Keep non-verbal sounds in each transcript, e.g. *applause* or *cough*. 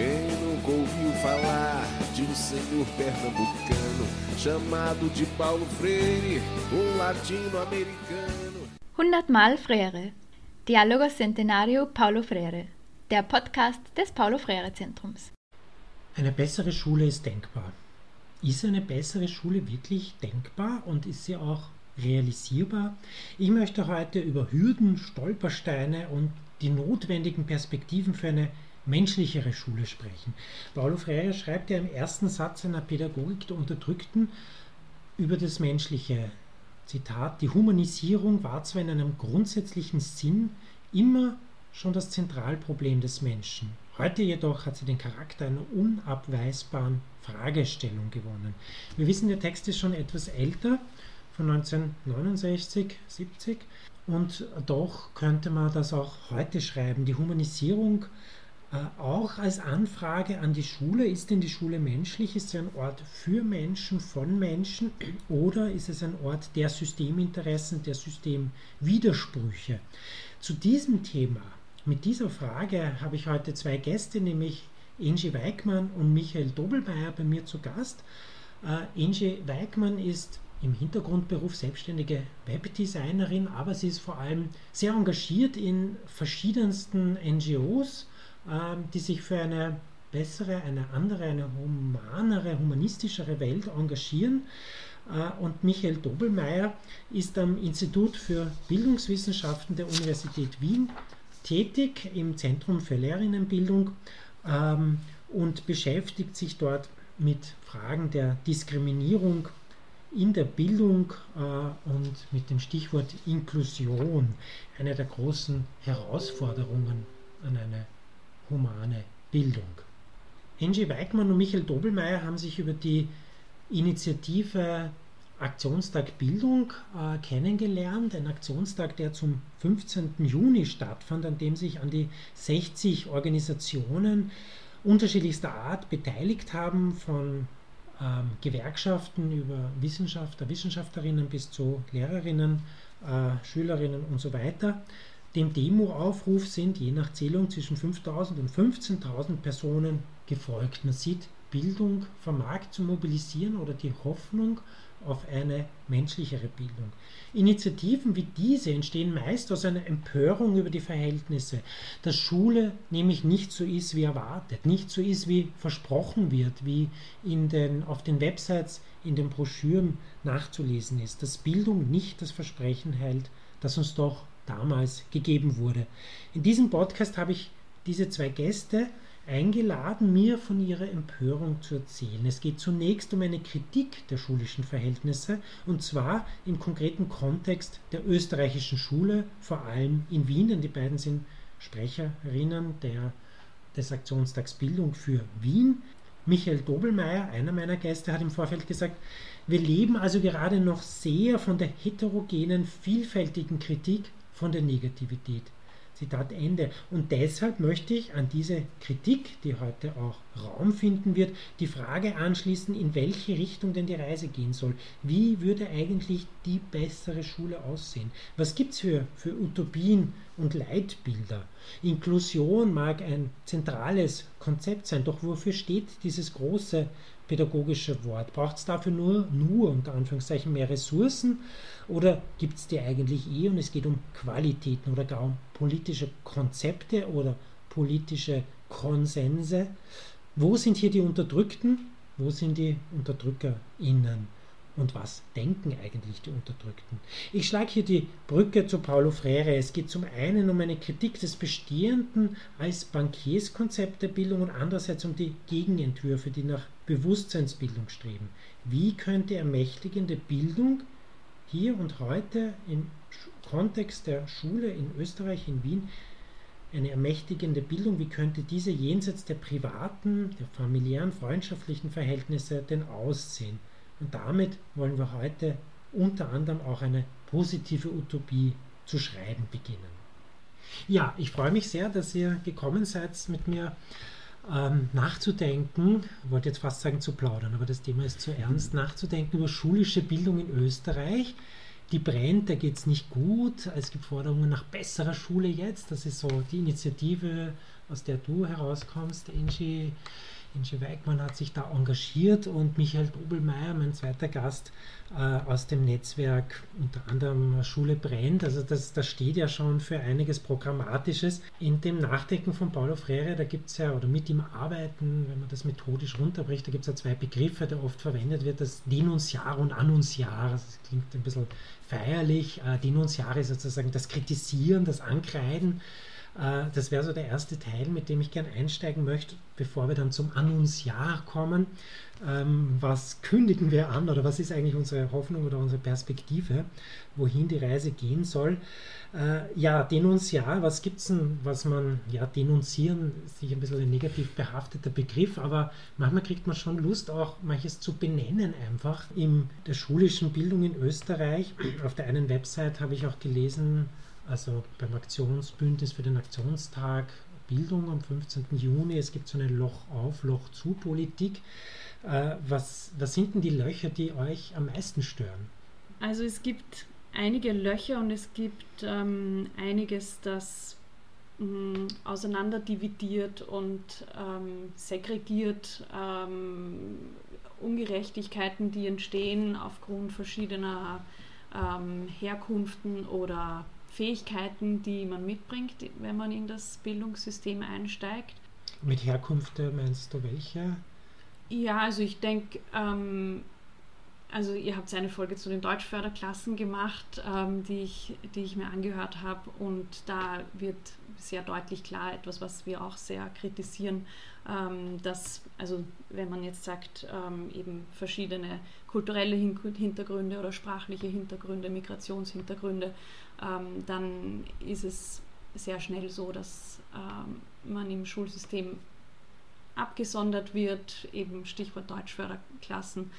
Quem nunca ouviu falar de um senhor pernambucano chamado de Paulo Freire, um latino-americano? Hundertmal Freire. Dialogo Centenario Paulo Freire. Der Podcast des Paulo Freire Zentrums. Eine bessere Schule ist denkbar. Ist eine bessere Schule wirklich denkbar und ist sie auch realisierbar? Ich möchte heute über Hürden, Stolpersteine und die notwendigen Perspektiven für eine menschlichere Schule sprechen. Paulo Freire schreibt ja im ersten Satz seiner Pädagogik der Unterdrückten über das Menschliche. Zitat, die Humanisierung war zwar in einem grundsätzlichen Sinn immer schon das Zentralproblem des Menschen. Heute jedoch hat sie den Charakter einer unabweisbaren Fragestellung gewonnen. Wir wissen, der Text ist schon etwas älter, von 1969, 70, und doch könnte man das auch heute schreiben. Die Humanisierung auch als Anfrage an die Schule, ist denn die Schule menschlich? Ist sie ein Ort für Menschen, von Menschen *clears throat* oder ist es ein Ort der Systeminteressen, der Systemwidersprüche? Zu diesem Thema, mit dieser Frage habe ich heute zwei Gäste, nämlich Angie Weikmann und Michael Dobelmeier bei mir zu Gast. Äh, Angie Weikmann ist im Hintergrundberuf selbstständige Webdesignerin, aber sie ist vor allem sehr engagiert in verschiedensten NGOs, die sich für eine bessere, eine andere, eine humanere, humanistischere Welt engagieren. Äh, und Michael Dobelmeier ist am Institut für Bildungswissenschaften der Universität Wien tätig im Zentrum für Lehrerinnenbildung ähm, und beschäftigt sich dort mit Fragen der Diskriminierung in der Bildung äh, und mit dem Stichwort Inklusion, eine der großen Herausforderungen an eine humane Bildung. Angie Weigmann und Michael Dobelmeier haben sich über die Initiative Aktionstag Bildung äh, kennengelernt. Ein Aktionstag, der zum 15. Juni stattfand, an dem sich an die 60 Organisationen unterschiedlichster Art beteiligt haben, von ähm, Gewerkschaften über Wissenschaftler, Wissenschaftlerinnen bis zu Lehrerinnen, äh, Schülerinnen und so weiter. Dem Demoaufruf sind je nach Zählung zwischen 5.000 und 15.000 Personen gefolgt. Man sieht, Bildung vermag zu mobilisieren oder die Hoffnung auf eine menschlichere Bildung. Initiativen wie diese entstehen meist aus einer Empörung über die Verhältnisse, dass Schule nämlich nicht so ist, wie erwartet, nicht so ist, wie versprochen wird, wie in den, auf den Websites, in den Broschüren nachzulesen ist, dass Bildung nicht das Versprechen hält, das uns doch damals gegeben wurde. In diesem Podcast habe ich diese zwei Gäste eingeladen, mir von ihrer Empörung zu erzählen. Es geht zunächst um eine Kritik der schulischen Verhältnisse und zwar im konkreten Kontext der österreichischen Schule, vor allem in Wien, denn die beiden sind Sprecherinnen der, des Aktionstags Bildung für Wien. Michael Dobelmeier, einer meiner Gäste, hat im Vorfeld gesagt, wir leben also gerade noch sehr von der heterogenen, vielfältigen Kritik von der Negativität. Zitat Ende. Und deshalb möchte ich an diese Kritik, die heute auch Raum finden wird, die Frage anschließen, in welche Richtung denn die Reise gehen soll. Wie würde eigentlich die bessere Schule aussehen? Was gibt es für, für Utopien und Leitbilder? Inklusion mag ein zentrales Konzept sein, doch wofür steht dieses große pädagogische Wort? Braucht es dafür nur, nur unter Anführungszeichen mehr Ressourcen oder gibt es die eigentlich eh und es geht um Qualitäten oder gar um politische Konzepte oder politische Konsense? Wo sind hier die Unterdrückten? Wo sind die UnterdrückerInnen? Und was denken eigentlich die Unterdrückten? Ich schlage hier die Brücke zu Paulo Freire. Es geht zum einen um eine Kritik des Bestehenden als Bankierskonzept der Bildung und andererseits um die Gegenentwürfe, die nach Bewusstseinsbildung streben. Wie könnte ermächtigende Bildung hier und heute im Kontext der Schule in Österreich, in Wien, eine ermächtigende Bildung, wie könnte diese jenseits der privaten, der familiären, freundschaftlichen Verhältnisse denn aussehen? Und damit wollen wir heute unter anderem auch eine positive Utopie zu schreiben beginnen. Ja, ich freue mich sehr, dass ihr gekommen seid, mit mir ähm, nachzudenken, ich wollte jetzt fast sagen zu plaudern, aber das Thema ist zu ernst, nachzudenken über schulische Bildung in Österreich. Die brennt, da geht es nicht gut. Es gibt Forderungen nach besserer Schule jetzt. Das ist so die Initiative aus der du herauskommst, Angie Inge Weigmann hat sich da engagiert und Michael Dobelmeier, mein zweiter Gast äh, aus dem Netzwerk, unter anderem Schule brennt. Also das, das steht ja schon für einiges Programmatisches. In dem Nachdenken von Paulo Freire, da gibt es ja, oder mit ihm arbeiten, wenn man das methodisch runterbricht, da gibt es ja zwei Begriffe, die oft verwendet wird, das Denunziar und Annunziar. Das klingt ein bisschen feierlich. Äh, Denunziar ist sozusagen das Kritisieren, das Ankreiden das wäre so der erste Teil, mit dem ich gerne einsteigen möchte, bevor wir dann zum Annunziar kommen. Ähm, was kündigen wir an oder was ist eigentlich unsere Hoffnung oder unsere Perspektive, wohin die Reise gehen soll? Äh, ja, Denunziar, was gibt es denn, was man, ja, denunzieren ist sicher ein bisschen ein negativ behafteter Begriff, aber manchmal kriegt man schon Lust, auch manches zu benennen einfach. In der schulischen Bildung in Österreich, auf der einen Website habe ich auch gelesen, also beim Aktionsbündnis für den Aktionstag Bildung am 15. Juni. Es gibt so eine Loch auf, Loch zu Politik. Äh, was, was sind denn die Löcher, die euch am meisten stören? Also es gibt einige Löcher und es gibt ähm, einiges, das mh, auseinanderdividiert und ähm, segregiert. Ähm, Ungerechtigkeiten, die entstehen aufgrund verschiedener ähm, Herkunften oder Fähigkeiten, die man mitbringt, wenn man in das Bildungssystem einsteigt. Mit Herkunft äh, meinst du welche? Ja, also ich denke, ähm, also ihr habt eine Folge zu den Deutschförderklassen gemacht, ähm, die, ich, die ich mir angehört habe und da wird sehr deutlich klar etwas, was wir auch sehr kritisieren, ähm, dass, also wenn man jetzt sagt, ähm, eben verschiedene kulturelle Hintergründe oder sprachliche Hintergründe, Migrationshintergründe, ähm, dann ist es sehr schnell so, dass ähm, man im Schulsystem abgesondert wird, eben Stichwort Deutschförderklassen,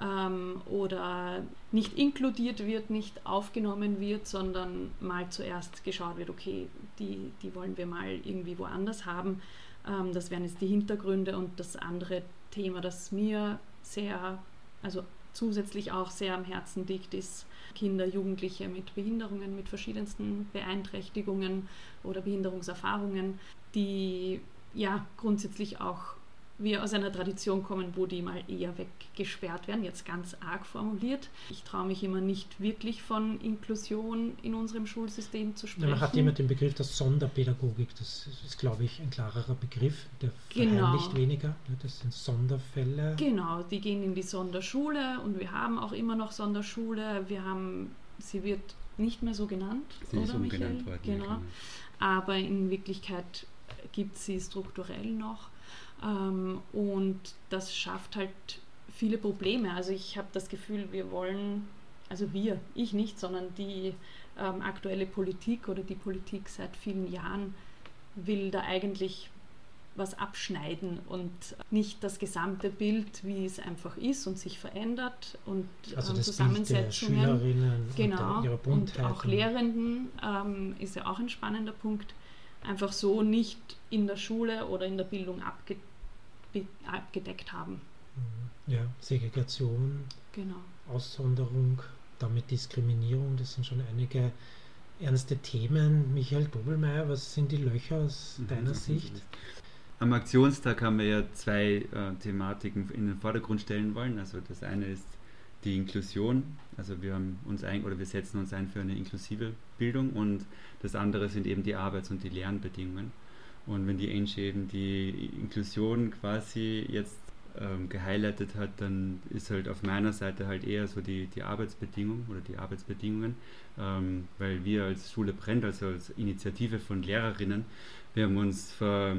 ähm, oder nicht inkludiert wird, nicht aufgenommen wird, sondern mal zuerst geschaut wird, okay, die, die wollen wir mal irgendwie woanders haben. Ähm, das wären jetzt die Hintergründe und das andere Thema, das mir sehr, also zusätzlich auch sehr am Herzen liegt, ist Kinder, Jugendliche mit Behinderungen, mit verschiedensten Beeinträchtigungen oder Behinderungserfahrungen, die ja grundsätzlich auch wir aus einer Tradition kommen, wo die mal eher weggesperrt werden, jetzt ganz arg formuliert. Ich traue mich immer nicht wirklich von Inklusion in unserem Schulsystem zu sprechen. man hat immer den Begriff der Sonderpädagogik, das ist, glaube ich, ein klarerer Begriff, der genau. nicht weniger. Das sind Sonderfälle. Genau, die gehen in die Sonderschule und wir haben auch immer noch Sonderschule. Wir haben, sie wird nicht mehr so genannt, sie oder ist umgenannt worden. Genau. genau. Aber in Wirklichkeit gibt sie strukturell noch. Ähm, und das schafft halt viele Probleme. Also ich habe das Gefühl, wir wollen, also wir, ich nicht, sondern die ähm, aktuelle Politik oder die Politik seit vielen Jahren will da eigentlich was abschneiden und nicht das gesamte Bild, wie es einfach ist und sich verändert und also ähm, Zusammensetzungen. genau, und, und auch Lehrenden ähm, ist ja auch ein spannender Punkt, einfach so nicht in der Schule oder in der Bildung abge abgedeckt haben. Mhm. Ja, Segregation, genau. Aussonderung, damit Diskriminierung, das sind schon einige ernste Themen. Michael Dobelmeier, was sind die Löcher aus mhm. deiner Sicht? Am Aktionstag haben wir ja zwei äh, Thematiken in den Vordergrund stellen wollen. Also das eine ist die Inklusion, also wir haben uns ein oder wir setzen uns ein für eine inklusive Bildung und das andere sind eben die Arbeits- und die Lernbedingungen. Und wenn die Angie eben die Inklusion quasi jetzt ähm, gehighlightet hat, dann ist halt auf meiner Seite halt eher so die, die Arbeitsbedingung oder die Arbeitsbedingungen, ähm, weil wir als Schule brennt, also als Initiative von Lehrerinnen, wir haben uns vor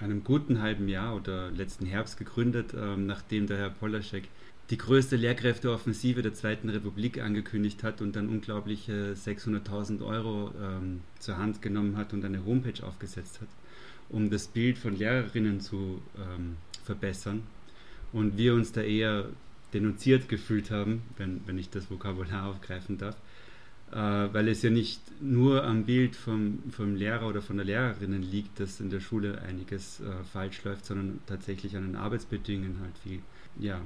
einem guten halben Jahr oder letzten Herbst gegründet, ähm, nachdem der Herr Polaschek die größte Lehrkräfteoffensive der Zweiten Republik angekündigt hat und dann unglaubliche 600.000 Euro ähm, zur Hand genommen hat und eine Homepage aufgesetzt hat um das Bild von Lehrerinnen zu ähm, verbessern. Und wir uns da eher denunziert gefühlt haben, wenn, wenn ich das Vokabular aufgreifen darf, äh, weil es ja nicht nur am Bild vom, vom Lehrer oder von der Lehrerin liegt, dass in der Schule einiges äh, falsch läuft, sondern tatsächlich an den Arbeitsbedingungen halt viel, ja,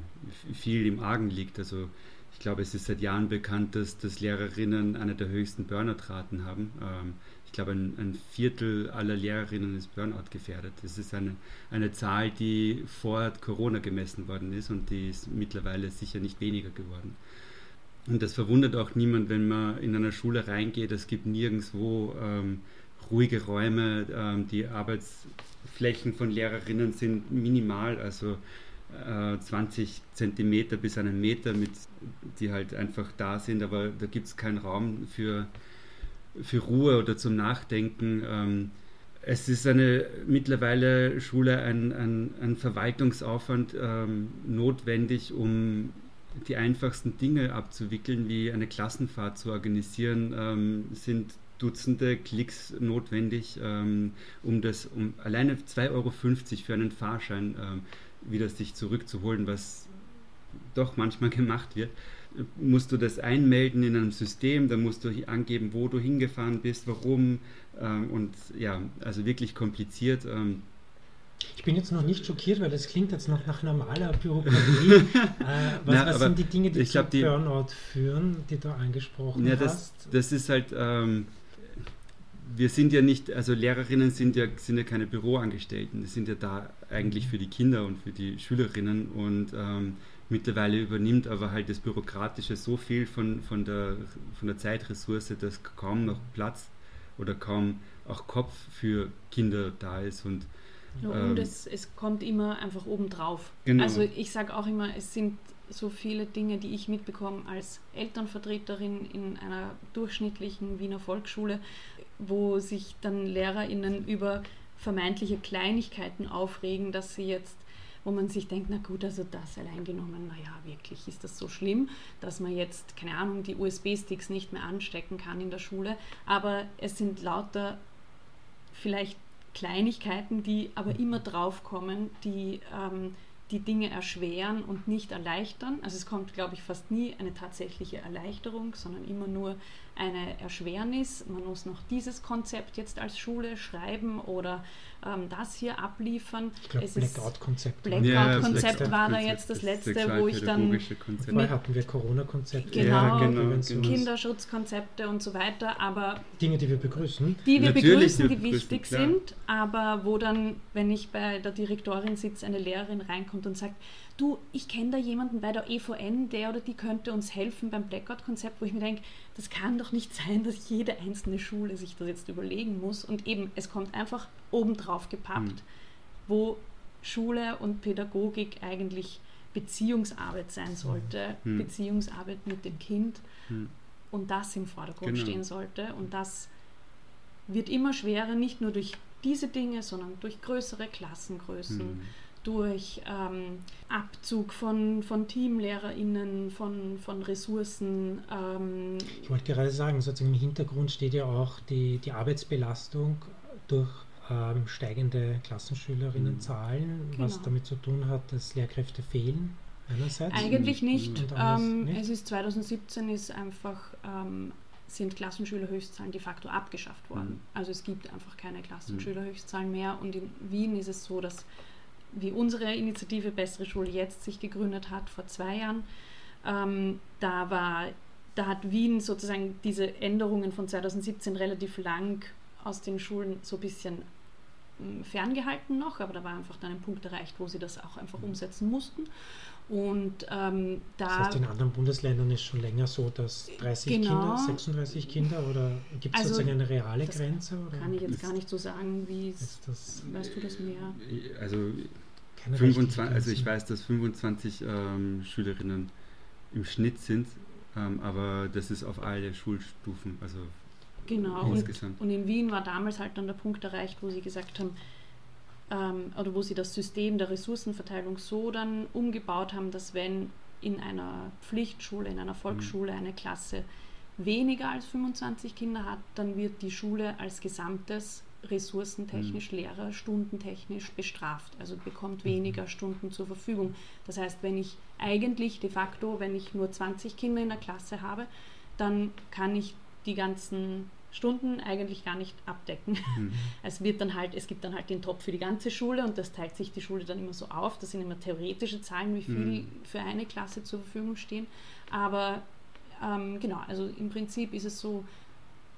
viel im Argen liegt. Also ich glaube, es ist seit Jahren bekannt, dass, dass Lehrerinnen eine der höchsten Burnout-Raten haben. Ähm, ich glaube, ein, ein, Viertel aller Lehrerinnen ist Burnout gefährdet. Das ist eine, eine Zahl, die vor Corona gemessen worden ist und die ist mittlerweile sicher nicht weniger geworden. Und das verwundert auch niemand, wenn man in einer Schule reingeht. Es gibt nirgendwo ähm, ruhige Räume. Ähm, die Arbeitsflächen von Lehrerinnen sind minimal, also äh, 20 Zentimeter bis einen Meter, mit, die halt einfach da sind. Aber da gibt es keinen Raum für, für Ruhe oder zum Nachdenken. Ähm, es ist eine mittlerweile Schule ein, ein, ein Verwaltungsaufwand ähm, notwendig, um die einfachsten Dinge abzuwickeln, wie eine Klassenfahrt zu organisieren, ähm, sind Dutzende Klicks notwendig, ähm, um das, um alleine 2,50 Euro für einen Fahrschein ähm, wieder sich zurückzuholen, was doch manchmal gemacht wird. Musst du das einmelden in einem System, dann musst du angeben, wo du hingefahren bist, warum ähm, und ja, also wirklich kompliziert. Ähm, ich bin jetzt noch nicht schockiert, weil das klingt jetzt noch nach normaler Bürokratie. *laughs* äh, was, Na, was sind die Dinge, die zu glaub, die, Burnout führen, die du angesprochen ja, das, hast? Das ist halt, ähm, wir sind ja nicht, also Lehrerinnen sind ja, sind ja keine Büroangestellten, die sind ja da eigentlich für die Kinder und für die Schülerinnen und ähm, mittlerweile übernimmt aber halt das Bürokratische so viel von, von, der, von der Zeitressource, dass kaum noch Platz oder kaum auch Kopf für Kinder da ist und ja, und ähm, es, es kommt immer einfach obendrauf. Genau. Also ich sage auch immer, es sind so viele Dinge, die ich mitbekomme als Elternvertreterin in einer durchschnittlichen Wiener Volksschule, wo sich dann LehrerInnen über vermeintliche Kleinigkeiten aufregen, dass sie jetzt wo man sich denkt, na gut, also das allein genommen, naja, wirklich ist das so schlimm, dass man jetzt, keine Ahnung, die USB-Sticks nicht mehr anstecken kann in der Schule. Aber es sind lauter vielleicht Kleinigkeiten, die aber immer draufkommen, die ähm, die Dinge erschweren und nicht erleichtern. Also es kommt, glaube ich, fast nie eine tatsächliche Erleichterung, sondern immer nur eine Erschwernis. Man muss noch dieses Konzept jetzt als Schule schreiben oder ähm, das hier abliefern. Blackout-Konzept. Blackout-Konzept ja, war da jetzt das letzte, wo ich dann. Vorher hatten wir Corona-Konzepte, genau, ja, genau, genau. Kinderschutzkonzepte und so weiter, aber. Dinge, die wir begrüßen. Die wir Natürlich begrüßen, die wichtig klar. sind, aber wo dann, wenn ich bei der Direktorin sitze, eine Lehrerin reinkommt und sagt, du, ich kenne da jemanden bei der EVN, der oder die könnte uns helfen beim Blackout-Konzept, wo ich mir denke, das kann doch nicht sein, dass jede einzelne Schule sich das jetzt überlegen muss. Und eben, es kommt einfach obendrauf gepappt, mhm. wo Schule und Pädagogik eigentlich Beziehungsarbeit sein sollte, mhm. Beziehungsarbeit mit dem Kind mhm. und das im Vordergrund genau. stehen sollte. Und das wird immer schwerer, nicht nur durch diese Dinge, sondern durch größere Klassengrößen hm durch ähm, Abzug von, von TeamlehrerInnen, von, von Ressourcen. Ähm ich wollte gerade sagen, sozusagen im Hintergrund steht ja auch die, die Arbeitsbelastung durch ähm, steigende Klassenschülerinnenzahlen, genau. was damit zu tun hat, dass Lehrkräfte fehlen. Einerseits. Eigentlich nicht. Ähm, nicht. Es ist 2017 ist einfach ähm, sind Klassenschülerhöchstzahlen de facto abgeschafft worden. Mhm. Also es gibt einfach keine Klassenschülerhöchstzahlen mehr und in Wien ist es so, dass wie unsere Initiative Bessere Schule jetzt sich gegründet hat vor zwei Jahren, ähm, da war, da hat Wien sozusagen diese Änderungen von 2017 relativ lang aus den Schulen so ein bisschen hm, ferngehalten noch, aber da war einfach dann ein Punkt erreicht, wo sie das auch einfach umsetzen mussten. Und ähm, da. Das heißt, in anderen Bundesländern ist schon länger so, dass 30 genau, Kinder, 36 Kinder oder gibt es also, sozusagen eine reale Grenze? Oder? Kann ich jetzt gar nicht so sagen, wie es. Weißt du das mehr? Also 25, also ich weiß, dass 25 ähm, Schülerinnen im Schnitt sind, ähm, aber das ist auf alle Schulstufen, also genau. insgesamt. Und, und, in Wien war damals halt dann der Punkt erreicht, wo sie gesagt haben, ähm, oder wo sie das System der Ressourcenverteilung so dann umgebaut haben, dass wenn in einer Pflichtschule, in einer Volksschule eine Klasse weniger als 25 Kinder hat, dann wird die Schule als Gesamtes ressourcentechnisch, mhm. lehrerstundentechnisch bestraft, also bekommt mhm. weniger Stunden zur Verfügung. Das heißt, wenn ich eigentlich de facto, wenn ich nur 20 Kinder in der Klasse habe, dann kann ich die ganzen Stunden eigentlich gar nicht abdecken. Mhm. *laughs* Es wird dann halt, es gibt dann halt den Top für die ganze Schule und das teilt sich die Schule dann immer so auf. Das sind immer theoretische Zahlen, wie viel mhm. für eine Klasse zur Verfügung stehen. Aber ähm, genau, also im Prinzip ist es so,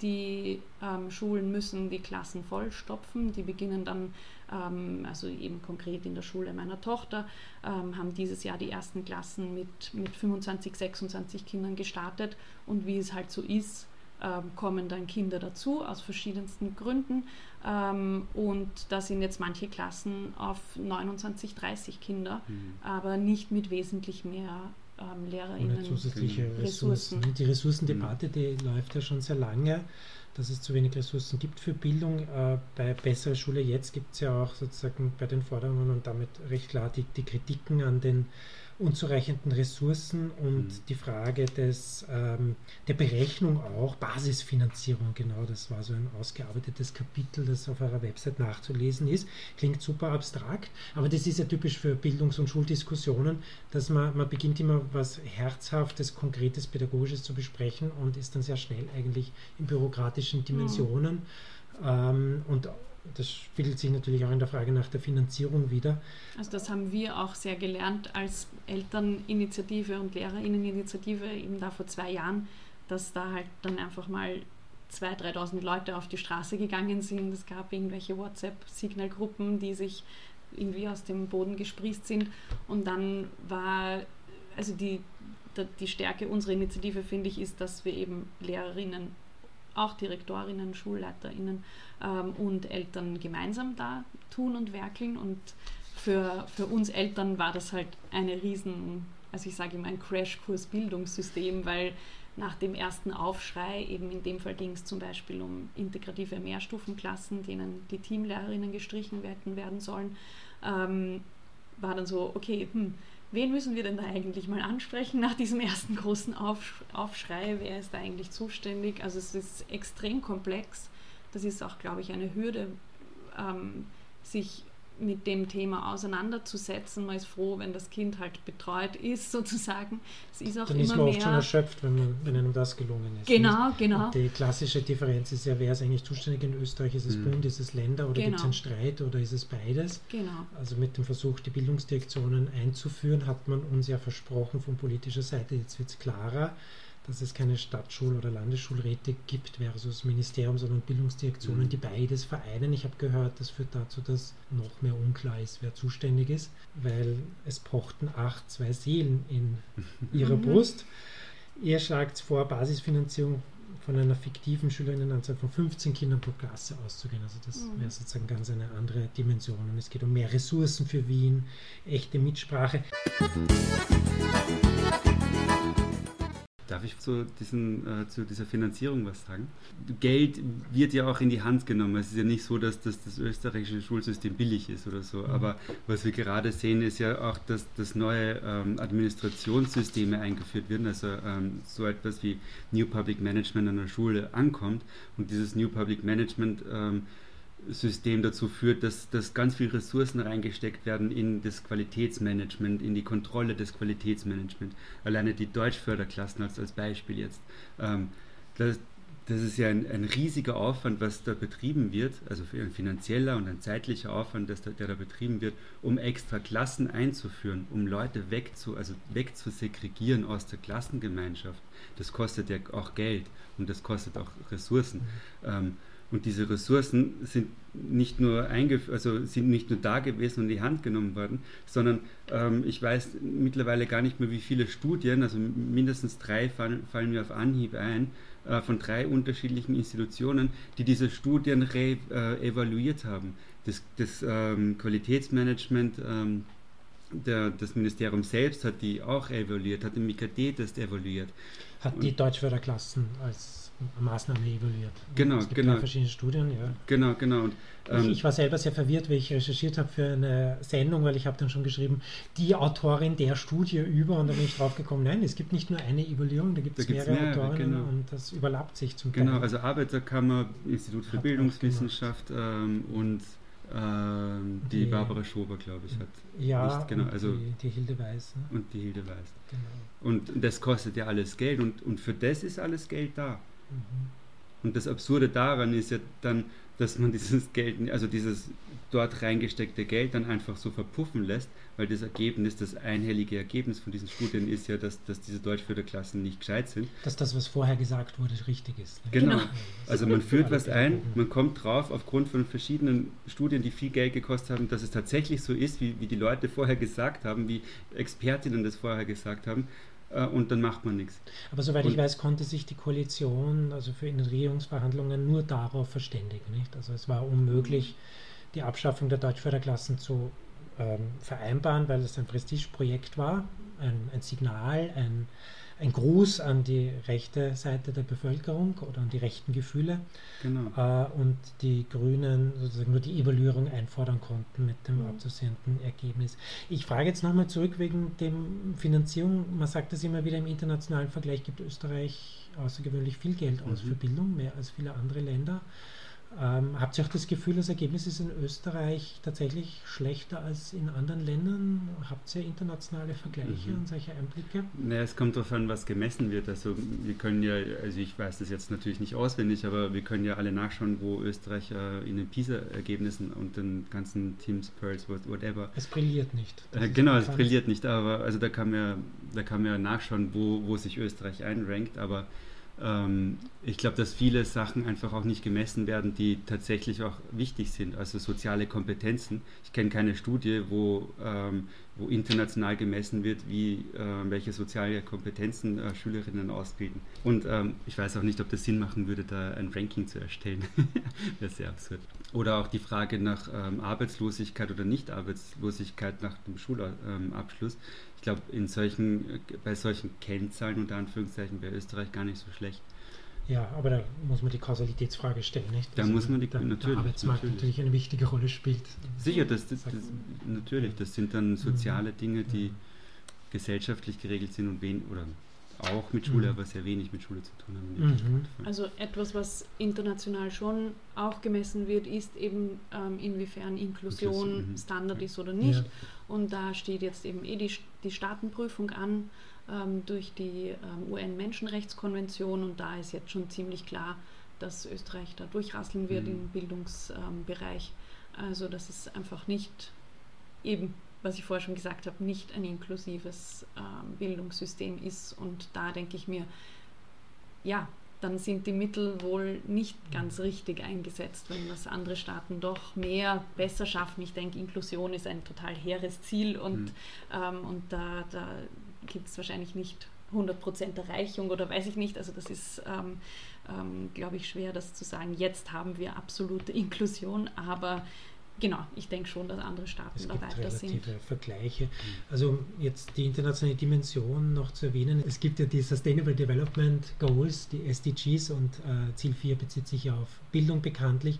die ähm, Schulen müssen die Klassen vollstopfen. Die beginnen dann, ähm, also eben konkret in der Schule meiner Tochter, ähm, haben dieses Jahr die ersten Klassen mit, mit 25, 26 Kindern gestartet. Und wie es halt so ist, ähm, kommen dann Kinder dazu aus verschiedensten Gründen. Ähm, und da sind jetzt manche Klassen auf 29, 30 Kinder, mhm. aber nicht mit wesentlich mehr ähm, LehrerInnen. Ohne zusätzliche Ressourcen. Ressourcen. Die Ressourcendebatte, die läuft ja schon sehr lange, dass es zu wenig Ressourcen gibt für Bildung. Äh, bei Bessere Schule jetzt gibt es ja auch sozusagen bei den Forderungen und damit recht klar die, die Kritiken an den unzureichenden Ressourcen und mhm. die Frage des, ähm, der Berechnung auch, Basisfinanzierung, genau, das war so ein ausgearbeitetes Kapitel, das auf eurer Website nachzulesen ist. Klingt super abstrakt, aber das ist ja typisch für Bildungs- und Schuldiskussionen, dass man, man beginnt immer was Herzhaftes, Konkretes, Pädagogisches zu besprechen und ist dann sehr schnell eigentlich in bürokratischen Dimensionen. Mhm. Ähm, und das spiegelt sich natürlich auch in der Frage nach der Finanzierung wieder. Also das haben wir auch sehr gelernt als Elterninitiative und Lehrerinneninitiative eben da vor zwei Jahren, dass da halt dann einfach mal 2.000, 3.000 Leute auf die Straße gegangen sind. Es gab irgendwelche WhatsApp-Signalgruppen, die sich irgendwie aus dem Boden gesprießt sind. Und dann war, also die, die Stärke unserer Initiative, finde ich, ist, dass wir eben Lehrerinnen auch Direktorinnen, SchulleiterInnen ähm, und Eltern gemeinsam da tun und werkeln. Und für, für uns Eltern war das halt eine riesen, also ich sage immer ein Crashkurs Bildungssystem, weil nach dem ersten Aufschrei, eben in dem Fall ging es zum Beispiel um integrative Mehrstufenklassen, denen die Teamlehrerinnen gestrichen werden, werden sollen, ähm, war dann so, okay, hm, wen müssen wir denn da eigentlich mal ansprechen nach diesem ersten großen Aufschrei? Wer ist da eigentlich zuständig? Also es ist extrem komplex. Das ist auch, glaube ich, eine Hürde, ähm, sich mit dem Thema auseinanderzusetzen. Man ist froh, wenn das Kind halt betreut ist, *laughs* sozusagen. Es ist auch Dann immer ist man oft schon erschöpft, wenn, man, wenn einem das gelungen ist. Genau, nicht? genau. Und die klassische Differenz ist ja, wer ist eigentlich zuständig in Österreich? Ist es mhm. Bund, ist es Länder oder genau. gibt es einen Streit oder ist es beides? Genau. Also mit dem Versuch, die Bildungsdirektionen einzuführen, hat man uns ja versprochen von politischer Seite, jetzt wird es klarer dass es keine Stadtschul- oder Landesschulräte gibt versus Ministeriums- und Bildungsdirektionen, mhm. die beides vereinen. Ich habe gehört, das führt dazu, dass noch mehr unklar ist, wer zuständig ist, weil es pochten acht, zwei Seelen in *laughs* ihrer mhm. Brust. Ihr schlagt vor, Basisfinanzierung von einer fiktiven Schülerinnenanzahl von 15 Kindern pro Klasse auszugehen. Also das mhm. wäre sozusagen ganz eine andere Dimension. Und es geht um mehr Ressourcen für Wien, echte Mitsprache. Darf ich zu, diesen, äh, zu dieser Finanzierung was sagen? Geld wird ja auch in die Hand genommen. Es ist ja nicht so, dass das, das österreichische Schulsystem billig ist oder so. Mhm. Aber was wir gerade sehen, ist ja auch, dass, dass neue ähm, Administrationssysteme eingeführt werden. Also ähm, so etwas wie New Public Management an der Schule ankommt. Und dieses New Public Management ähm, System dazu führt, dass, dass ganz viele Ressourcen reingesteckt werden in das Qualitätsmanagement, in die Kontrolle des Qualitätsmanagements. Alleine die Deutschförderklassen als, als Beispiel jetzt. Ähm, das, das ist ja ein, ein, riesiger Aufwand, was da betrieben wird, also ein finanzieller und ein zeitlicher Aufwand, da, der da betrieben wird, um extra Klassen einzuführen, um Leute wegzu, also wegzusegregieren aus der Klassengemeinschaft. Das kostet ja auch Geld und das kostet auch Ressourcen. Mhm. Ähm, und diese Ressourcen sind nicht nur also sind nicht nur da gewesen und in die Hand genommen worden, sondern ähm, ich weiß mittlerweile gar nicht mehr, wie viele Studien, also mindestens drei fallen, fallen mir auf Anhieb ein, äh, von drei unterschiedlichen Institutionen, die diese Studien re, äh, evaluiert haben. Das, das ähm, Qualitätsmanagement ähm, der, das Ministerium selbst hat die auch evaluiert, hat den MIKD-Test evaluiert. Hat die Deutschförderklassen als Maßnahme evaluiert. Genau, es gibt genau. verschiedene Studien, ja. Genau, genau. Und, ähm, ich, ich, war selber sehr verwirrt, weil ich recherchiert habe für eine Sendung, weil ich habe dann schon geschrieben, die Autorin der Studie über und da bin ich drauf gekommen, nein, es gibt nicht nur eine Evaluierung, da gibt es mehrere, mehrere Autorinnen genau. und das überlappt sich zum Teil. Genau, also Arbeiterkammer, Institut für Bildungswissenschaft ähm, und ähm, die, die, Barbara Schober, glaube ich, hat. Ja, nicht, genau, also, die, die, Hilde Weiß. Ne? Und die Hilde Weiß. Genau. Und das kostet ja alles Geld und, und für das ist alles Geld da. Mhm. Und das Absurde daran ist ja dann, dass man *laughs* dieses Geld, also dieses dort reingesteckte Geld dann einfach so verpuffen lässt, weil das Ergebnis, das einhellige Ergebnis von diesen Studien ist ja, dass, dass diese Deutschförderklassen nicht gescheit sind. Dass das, was vorher gesagt wurde, richtig ist. Ne? Genau. Also man führt was ein, man kommt drauf aufgrund von verschiedenen Studien, die viel Geld gekostet haben, dass es tatsächlich so ist, wie, wie die Leute vorher gesagt haben, wie Expertinnen das vorher gesagt haben und dann macht man nichts. Aber soweit und ich weiß, konnte sich die Koalition, also für in den Regierungsverhandlungen, nur darauf verständigen. Nicht? Also es war unmöglich, die Abschaffung der Deutschförderklassen zu ähm, vereinbaren, weil es ein Prestigeprojekt war, ein, ein Signal, ein, ein Gruß an die rechte Seite der Bevölkerung oder an die rechten Gefühle. Genau. Äh, und die Grünen sozusagen nur die Evaluierung einfordern konnten mit dem mhm. abzusehenden Ergebnis. Ich frage jetzt nochmal zurück wegen der Finanzierung. Man sagt das immer wieder im internationalen Vergleich, gibt Österreich außergewöhnlich viel Geld aus mhm. für Bildung, mehr als viele andere Länder. Ähm, habt ihr auch das Gefühl, das Ergebnis ist in Österreich tatsächlich schlechter als in anderen Ländern? Habt ihr internationale Vergleiche mhm. und solche Einblicke? Naja, es kommt darauf an, was gemessen wird. Also wir können ja, also ich weiß das jetzt natürlich nicht auswendig, aber wir können ja alle nachschauen, wo Österreich äh, in den PISA-Ergebnissen und den ganzen Teams, Pearls, whatever. Es brilliert nicht. Äh, genau, es brilliert nicht, aber also da kann man, da kann man ja nachschauen, wo, wo sich Österreich einrankt, aber ähm, ich glaube, dass viele Sachen einfach auch nicht gemessen werden, die tatsächlich auch wichtig sind, also soziale Kompetenzen. Ich kenne keine Studie, wo, ähm, wo international gemessen wird, wie, äh, welche soziale Kompetenzen äh, Schülerinnen ausbilden. Und ähm, ich weiß auch nicht, ob das Sinn machen würde, da ein Ranking zu erstellen. *laughs* Wäre sehr absurd. Oder auch die Frage nach ähm, Arbeitslosigkeit oder Nicht-Arbeitslosigkeit nach dem Schulabschluss ich glaube, in solchen, bei solchen Kennzahlen unter Anführungszeichen wäre Österreich gar nicht so schlecht. Ja, aber da muss man die Kausalitätsfrage stellen, nicht? Da also muss man die der, natürlich, der Arbeitsmarkt natürlich. natürlich. eine wichtige Rolle spielt. Sicher, das, das, das, natürlich, das sind dann soziale Dinge, die gesellschaftlich geregelt sind und wen oder auch mit Schule, mhm. aber sehr wenig mit Schule zu tun haben. Mhm. Also etwas, was international schon auch gemessen wird, ist eben ähm, inwiefern Inklusion mhm. Standard ist oder nicht. Ja. Und da steht jetzt eben eh die, die Staatenprüfung an ähm, durch die ähm, UN-Menschenrechtskonvention und da ist jetzt schon ziemlich klar, dass Österreich da durchrasseln wird mhm. im Bildungsbereich. also das ist einfach nicht eben was ich vorher schon gesagt habe, nicht ein inklusives ähm, Bildungssystem ist. Und da denke ich mir, ja, dann sind die Mittel wohl nicht ganz richtig eingesetzt, wenn das andere Staaten doch mehr besser schaffen. Ich denke, Inklusion ist ein total hehres Ziel und, mhm. ähm, und da, da gibt es wahrscheinlich nicht 100% Erreichung oder weiß ich nicht. Also das ist, ähm, ähm, glaube ich, schwer, das zu sagen. Jetzt haben wir absolute Inklusion, aber Genau, ich denke schon, dass andere Staaten es da gibt weiter sind. Vergleiche. Also jetzt die internationale Dimension noch zu erwähnen. Es gibt ja die Sustainable Development Goals, die SDGs und äh, Ziel 4 bezieht sich ja auf Bildung bekanntlich.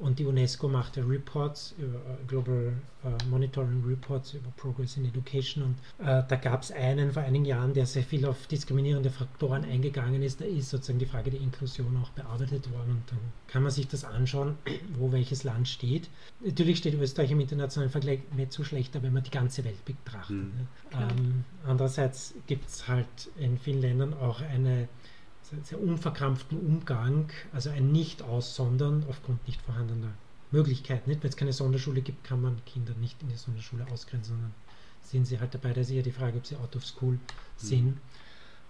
Und die UNESCO machte Reports, über, äh, Global uh, Monitoring Reports über Progress in Education. Und uh, da gab es einen vor einigen Jahren, der sehr viel auf diskriminierende Faktoren eingegangen ist. Da ist sozusagen die Frage der Inklusion auch bearbeitet worden. Und dann kann man sich das anschauen, *clears throat* wo welches Land steht. Natürlich steht Österreich im internationalen Vergleich nicht so schlechter, wenn man die ganze Welt betrachtet. Mhm. Ähm, andererseits gibt es halt in vielen Ländern auch eine sehr unverkrampften Umgang, also ein Nicht-Aussondern aufgrund nicht vorhandener Möglichkeiten. Wenn es keine Sonderschule gibt, kann man Kinder nicht in die Sonderschule ausgrenzen, sondern sind sie halt dabei. Da ist eher die Frage, ob sie out of school mhm. sind. Mhm.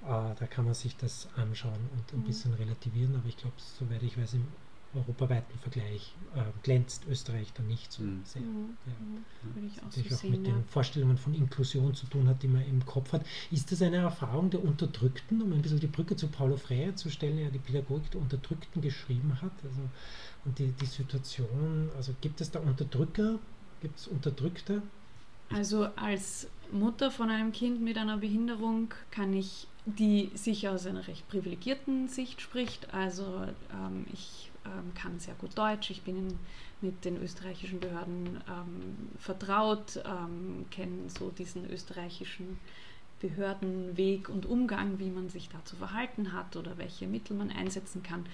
Uh, da kann man sich das anschauen und ein mhm. bisschen relativieren, aber ich glaube, soweit ich weiß, im europaweiten Vergleich äh, glänzt Österreich da nicht so mhm. sehr. Mhm. Ja. Mhm. Würde ich auch so auch sehen, mit ja. den Vorstellungen von Inklusion zu tun hat, die man im Kopf hat. Ist das eine Erfahrung der Unterdrückten, um ein bisschen die Brücke zu Paulo Freire zu stellen, der ja die Pädagogik der Unterdrückten geschrieben hat? Also, und die, die Situation, also gibt es da Unterdrücker? Gibt es Unterdrückte? Also als Mutter von einem Kind mit einer Behinderung kann ich, die sicher aus einer recht privilegierten Sicht spricht. Also ähm, ich ähm, kann sehr gut Deutsch, ich bin mit den österreichischen Behörden ähm, vertraut, ähm, kenne so diesen österreichischen Behördenweg und Umgang, wie man sich da zu verhalten hat oder welche Mittel man einsetzen kann,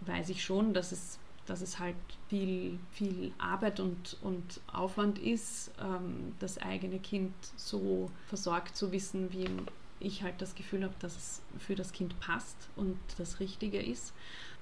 weiß ich schon, dass es, dass es halt viel, viel Arbeit und, und Aufwand ist, ähm, das eigene Kind so versorgt zu wissen, wie ich halt das Gefühl habe, dass es für das Kind passt und das Richtige ist.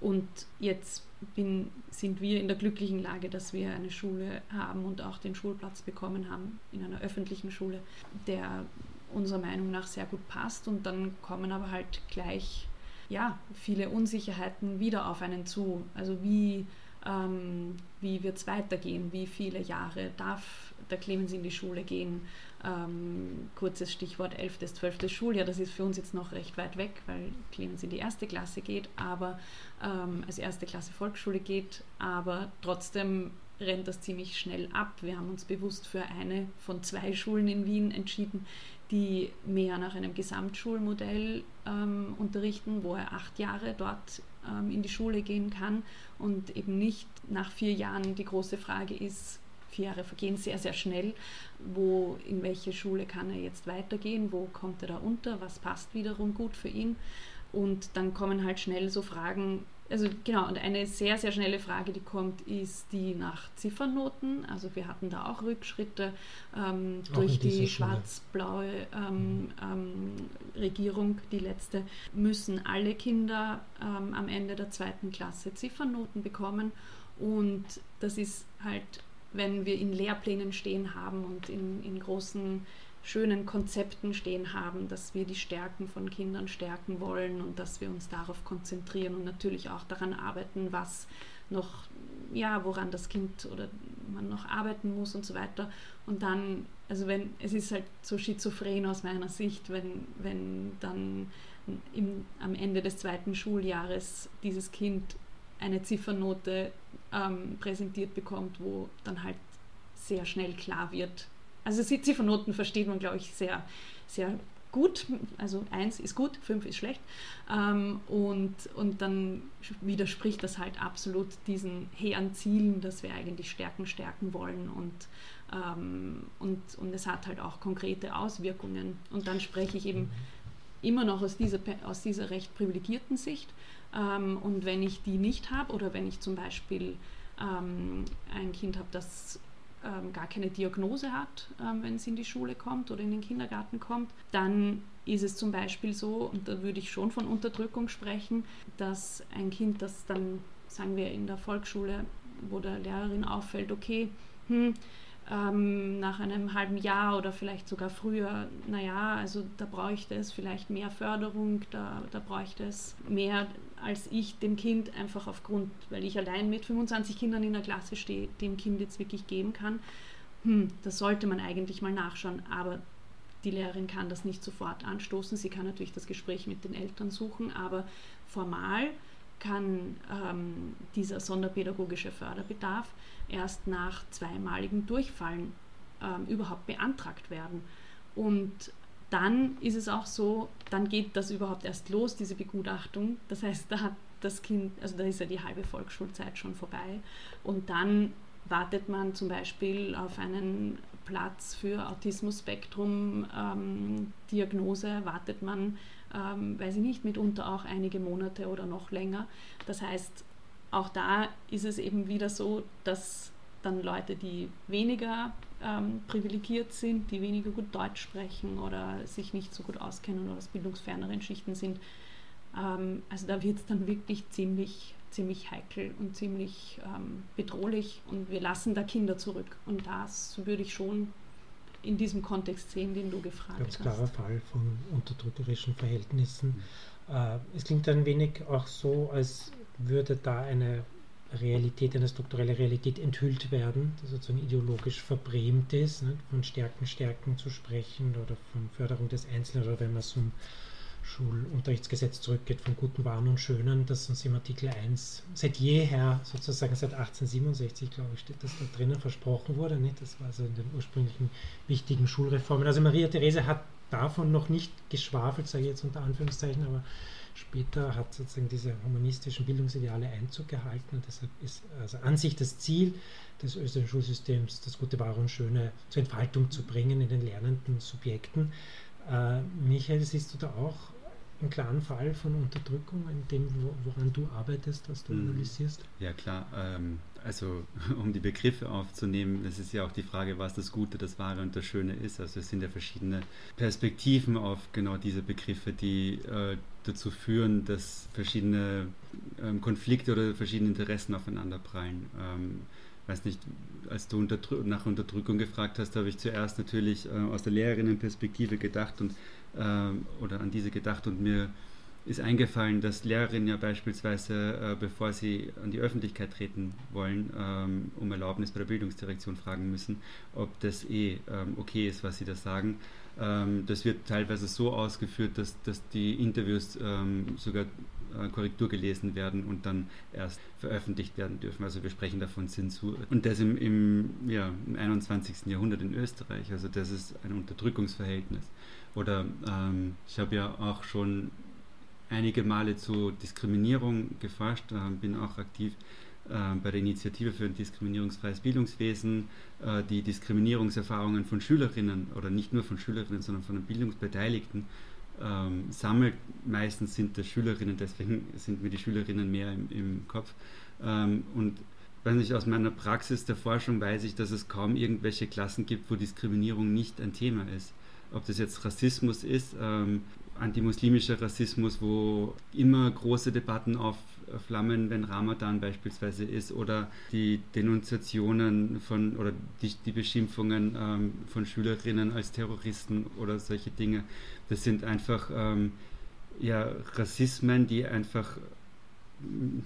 Und jetzt bin, sind wir in der glücklichen Lage, dass wir eine Schule haben und auch den Schulplatz bekommen haben in einer öffentlichen Schule, der unserer Meinung nach sehr gut passt. Und dann kommen aber halt gleich ja, viele Unsicherheiten wieder auf einen zu. Also wie, ähm, wie wird es weitergehen? Wie viele Jahre darf der Clemens in die Schule gehen? Ähm, kurzes Stichwort 11. bis 12. Schuljahr, das ist für uns jetzt noch recht weit weg, weil Clemens in die erste Klasse geht, aber ähm, als erste Klasse Volksschule geht, aber trotzdem rennt das ziemlich schnell ab. Wir haben uns bewusst für eine von zwei Schulen in Wien entschieden, die mehr nach einem Gesamtschulmodell ähm, unterrichten, wo er acht Jahre dort ähm, in die Schule gehen kann und eben nicht nach vier Jahren die große Frage ist, vier Jahre vergehen sehr, sehr schnell. Wo, in welche Schule kann er jetzt weitergehen? Wo kommt er da unter? Was passt wiederum gut für ihn? Und dann kommen halt schnell so Fragen, also genau, und eine sehr, sehr schnelle Frage, die kommt, ist die nach Ziffernnoten. Also wir hatten da auch Rückschritte ähm, auch durch die schwarz-blaue ähm, mhm. ähm, Regierung, die letzte, müssen alle Kinder ähm, am Ende der zweiten Klasse Ziffernnoten bekommen. Und das ist halt wenn wir in Lehrplänen stehen haben und in, in großen, schönen Konzepten stehen haben, dass wir die Stärken von Kindern stärken wollen und dass wir uns darauf konzentrieren und natürlich auch daran arbeiten, was noch, ja, woran das Kind oder man noch arbeiten muss und so weiter. Und dann, also wenn, es ist halt so schizophren aus meiner Sicht, wenn, wenn dann im, am Ende des zweiten Schuljahres dieses Kind eine Ziffernote ähm, präsentiert bekommt, wo dann halt sehr schnell klar wird. Also Ziffernoten versteht man, glaube ich, sehr, sehr gut. Also eins ist gut, fünf ist schlecht. Ähm, und, und dann widerspricht das halt absolut diesen hehren Zielen, dass wir eigentlich Stärken stärken wollen. Und, ähm, und, und es hat halt auch konkrete Auswirkungen. Und dann spreche ich eben immer noch aus dieser, aus dieser recht privilegierten Sicht. Ähm, und wenn ich die nicht habe oder wenn ich zum Beispiel ähm, ein Kind habe, das ähm, gar keine Diagnose hat, ähm, wenn es in die Schule kommt oder in den Kindergarten kommt, dann ist es zum Beispiel so, und da würde ich schon von Unterdrückung sprechen, dass ein Kind, das dann, sagen wir, in der Volksschule, wo der Lehrerin auffällt, okay, hm, ähm, nach einem halben Jahr oder vielleicht sogar früher, naja, also da bräuchte es vielleicht mehr Förderung, da, da bräuchte es mehr, als ich dem Kind einfach aufgrund, weil ich allein mit 25 Kindern in der Klasse stehe, dem Kind jetzt wirklich geben kann. Hm, das sollte man eigentlich mal nachschauen, aber die Lehrerin kann das nicht sofort anstoßen. Sie kann natürlich das Gespräch mit den Eltern suchen, aber formal kann ähm, dieser sonderpädagogische Förderbedarf erst nach zweimaligem Durchfallen ähm, überhaupt beantragt werden. Und dann ist es auch so, dann geht das überhaupt erst los, diese Begutachtung. Das heißt, da hat das Kind, also da ist ja die halbe Volksschulzeit schon vorbei. Und dann wartet man zum Beispiel auf einen Platz für Autismus-Spektrum-Diagnose, ähm, wartet man ähm, weiß ich nicht, mitunter auch einige Monate oder noch länger. Das heißt, auch da ist es eben wieder so, dass dann Leute, die weniger ähm, privilegiert sind, die weniger gut Deutsch sprechen oder sich nicht so gut auskennen oder aus bildungsferneren Schichten sind, ähm, also da wird es dann wirklich ziemlich, ziemlich heikel und ziemlich ähm, bedrohlich und wir lassen da Kinder zurück. Und das würde ich schon in diesem Kontext sehen, den du gefragt Ganz hast. Ganz klarer Fall von unterdrückerischen Verhältnissen. Äh, es klingt ein wenig auch so, als würde da eine Realität, eine strukturelle Realität enthüllt werden, die sozusagen ideologisch verbrämt ist, ne? von Stärken, Stärken zu sprechen oder von Förderung des Einzelnen oder wenn man so um Schulunterrichtsgesetz zurückgeht, von guten Waren und Schönen, das uns im Artikel 1 seit jeher, sozusagen seit 1867, glaube ich, steht das da drinnen, versprochen wurde. Nicht? Das war also in den ursprünglichen wichtigen Schulreformen. Also Maria Therese hat davon noch nicht geschwafelt, sage ich jetzt unter Anführungszeichen, aber später hat sozusagen diese humanistischen Bildungsideale Einzug gehalten und deshalb ist also an sich das Ziel des österreichischen Schulsystems, das Gute, Wahre und Schöne zur Entfaltung zu bringen in den lernenden Subjekten. Äh, Michael, siehst du da auch einen klaren Fall von Unterdrückung in dem, woran du arbeitest, was du hm. analysierst? Ja klar, ähm, also *laughs* um die Begriffe aufzunehmen, das ist ja auch die Frage, was das Gute, das Wahre und das Schöne ist. Also es sind ja verschiedene Perspektiven auf genau diese Begriffe, die äh, dazu führen, dass verschiedene ähm, Konflikte oder verschiedene Interessen aufeinanderprallen. Ähm, weiß nicht, als du Unterdrü nach Unterdrückung gefragt hast, habe ich zuerst natürlich äh, aus der Lehrerinnenperspektive gedacht und äh, oder an diese gedacht und mir ist eingefallen, dass Lehrerinnen ja beispielsweise, äh, bevor sie an die Öffentlichkeit treten wollen, ähm, um Erlaubnis bei der Bildungsdirektion fragen müssen, ob das eh ähm, okay ist, was sie da sagen. Ähm, das wird teilweise so ausgeführt, dass, dass die Interviews ähm, sogar Korrektur gelesen werden und dann erst veröffentlicht werden dürfen. Also wir sprechen davon Zensur. Und das im, im, ja, im 21. Jahrhundert in Österreich. Also das ist ein Unterdrückungsverhältnis. Oder ähm, ich habe ja auch schon einige Male zu Diskriminierung geforscht, äh, bin auch aktiv äh, bei der Initiative für ein diskriminierungsfreies Bildungswesen, äh, die Diskriminierungserfahrungen von Schülerinnen oder nicht nur von Schülerinnen, sondern von den Bildungsbeteiligten ähm, sammelt. Meistens sind das Schülerinnen, deswegen sind mir die Schülerinnen mehr im, im Kopf. Ähm, und weiß nicht, aus meiner Praxis der Forschung weiß ich, dass es kaum irgendwelche Klassen gibt, wo Diskriminierung nicht ein Thema ist. Ob das jetzt Rassismus ist, ähm, antimuslimischer Rassismus, wo immer große Debatten aufflammen, wenn Ramadan beispielsweise ist, oder die Denunziationen von oder die, die Beschimpfungen ähm, von Schülerinnen als Terroristen oder solche Dinge. Das sind einfach ähm, ja, Rassismen, die einfach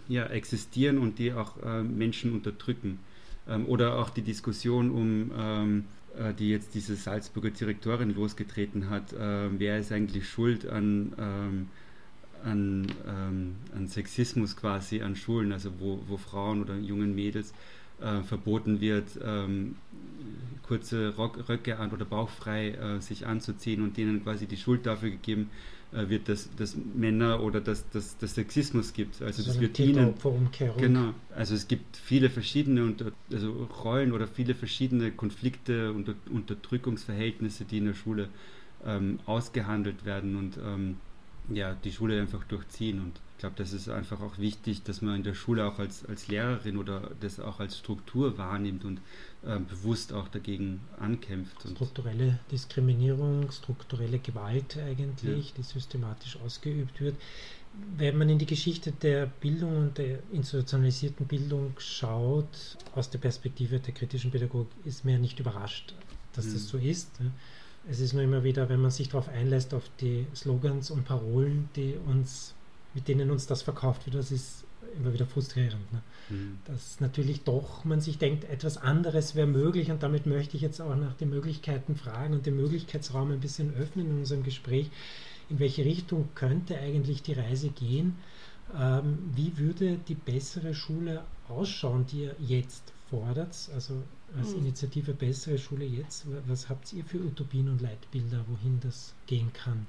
ja, existieren und die auch äh, Menschen unterdrücken. Ähm, oder auch die Diskussion um ähm, äh, die jetzt diese Salzburger Direktorin losgetreten hat, äh, wer ist eigentlich schuld an, ähm, an, ähm, an Sexismus quasi an Schulen, also wo, wo Frauen oder jungen Mädels äh, verboten wird, ähm, kurze Rock, Röcke an oder bauchfrei äh, sich anzuziehen und denen quasi die Schuld dafür gegeben äh, wird, dass, dass Männer oder dass, dass, dass Sexismus gibt. Also so das wird ihnen. Genau. Also es gibt viele verschiedene unter, also Rollen oder viele verschiedene Konflikte und Unterdrückungsverhältnisse, die in der Schule ähm, ausgehandelt werden und ähm, ja, die Schule einfach durchziehen. Und ich glaube, das ist einfach auch wichtig, dass man in der Schule auch als, als Lehrerin oder das auch als Struktur wahrnimmt und äh, bewusst auch dagegen ankämpft. strukturelle Diskriminierung, strukturelle Gewalt eigentlich, ja. die systematisch ausgeübt wird. Wenn man in die Geschichte der Bildung und der institutionalisierten Bildung schaut, aus der Perspektive der kritischen Pädagogik, ist man ja nicht überrascht, dass mhm. das so ist. Es ist nur immer wieder, wenn man sich darauf einlässt, auf die Slogans und Parolen, die uns, mit denen uns das verkauft wird, das ist immer wieder frustrierend. Ne? Mhm. Dass natürlich doch man sich denkt, etwas anderes wäre möglich und damit möchte ich jetzt auch nach den Möglichkeiten fragen und den Möglichkeitsraum ein bisschen öffnen in unserem Gespräch. In welche Richtung könnte eigentlich die Reise gehen? Ähm, wie würde die bessere Schule ausschauen, die ihr jetzt fordert? Also als mhm. Initiative Bessere Schule jetzt. Was habt ihr für Utopien und Leitbilder, wohin das gehen kann?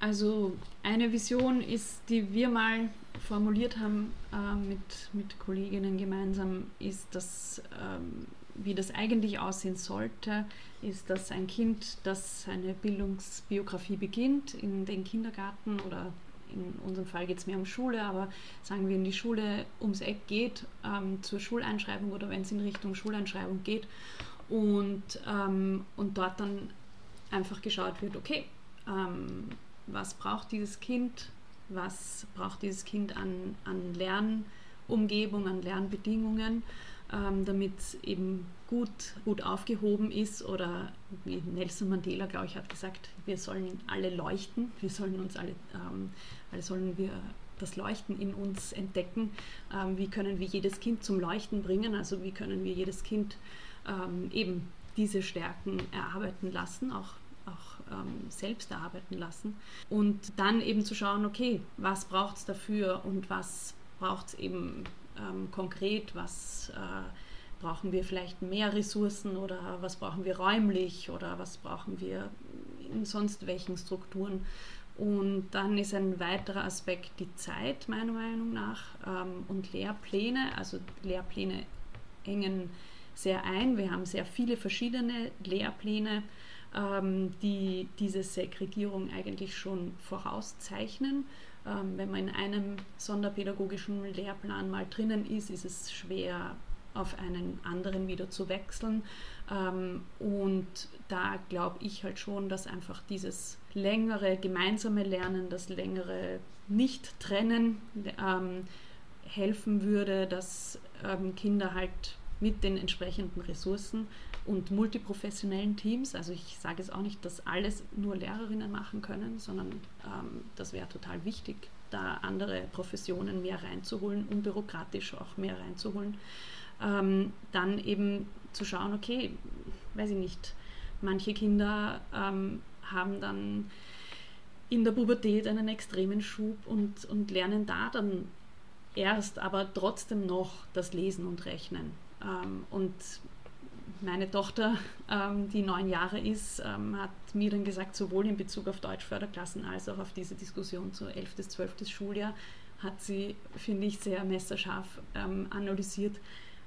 Also eine Vision ist, die wir mal formuliert haben äh, mit, mit Kolleginnen gemeinsam, ist, dass ähm, wie das eigentlich aussehen sollte, ist, dass ein Kind, das seine Bildungsbiografie beginnt, in den Kindergarten oder in unserem Fall geht es mehr um Schule, aber sagen wir in die Schule ums Eck geht, ähm, zur Schuleinschreibung oder wenn es in Richtung Schuleinschreibung geht und, ähm, und dort dann einfach geschaut wird, okay, ähm, was braucht dieses Kind, was braucht dieses Kind an, an Lernumgebung, an Lernbedingungen, ähm, damit es eben gut, gut aufgehoben ist. Oder wie Nelson Mandela, glaube ich, hat gesagt, wir sollen alle leuchten, wir sollen uns alle, ähm, alle sollen wir das Leuchten in uns entdecken. Ähm, wie können wir jedes Kind zum Leuchten bringen? Also wie können wir jedes Kind ähm, eben diese Stärken erarbeiten lassen, auch auch ähm, selbst erarbeiten lassen. Und dann eben zu schauen, okay, was braucht es dafür und was braucht es eben ähm, konkret, was äh, brauchen wir vielleicht mehr Ressourcen oder was brauchen wir räumlich oder was brauchen wir in sonst welchen Strukturen. Und dann ist ein weiterer Aspekt die Zeit, meiner Meinung nach, ähm, und Lehrpläne. Also Lehrpläne hängen sehr ein. Wir haben sehr viele verschiedene Lehrpläne ähm, die diese Segregierung eigentlich schon vorauszeichnen. Ähm, wenn man in einem sonderpädagogischen Lehrplan mal drinnen ist, ist es schwer auf einen anderen wieder zu wechseln. Ähm, und da glaube ich halt schon, dass einfach dieses längere gemeinsame Lernen, das längere Nicht-Trennen ähm, helfen würde, dass ähm, Kinder halt mit den entsprechenden Ressourcen und multiprofessionellen Teams, also ich sage es auch nicht, dass alles nur Lehrerinnen machen können, sondern ähm, das wäre total wichtig, da andere Professionen mehr reinzuholen, unbürokratisch auch mehr reinzuholen. Ähm, dann eben zu schauen, okay, weiß ich nicht, manche Kinder ähm, haben dann in der Pubertät einen extremen Schub und, und lernen da dann erst, aber trotzdem noch das Lesen und Rechnen. Ähm, und meine Tochter, ähm, die neun Jahre ist, ähm, hat mir dann gesagt, sowohl in Bezug auf Deutschförderklassen als auch auf diese Diskussion zu 11. bis 12. Schuljahr, hat sie, finde ich, sehr messerscharf ähm, analysiert,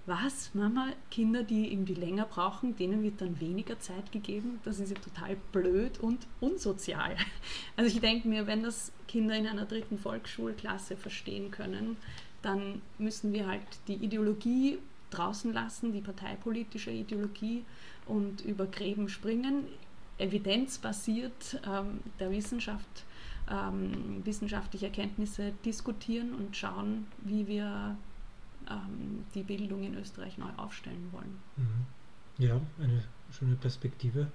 was, Mama, Kinder, die irgendwie länger brauchen, denen wird dann weniger Zeit gegeben. Das ist ja total blöd und unsozial. *laughs* Also ich denke mir, wenn das Kinder in einer dritten Volksschulklasse verstehen können, dann müssen wir halt die Ideologie draußen lassen, die parteipolitische Ideologie und über Gräben springen, evidenzbasiert ähm, der Wissenschaft, ähm, wissenschaftliche Erkenntnisse diskutieren und schauen, wie wir ähm, die Bildung in Österreich neu aufstellen wollen. Mhm. Ja, eine schöne Perspektive.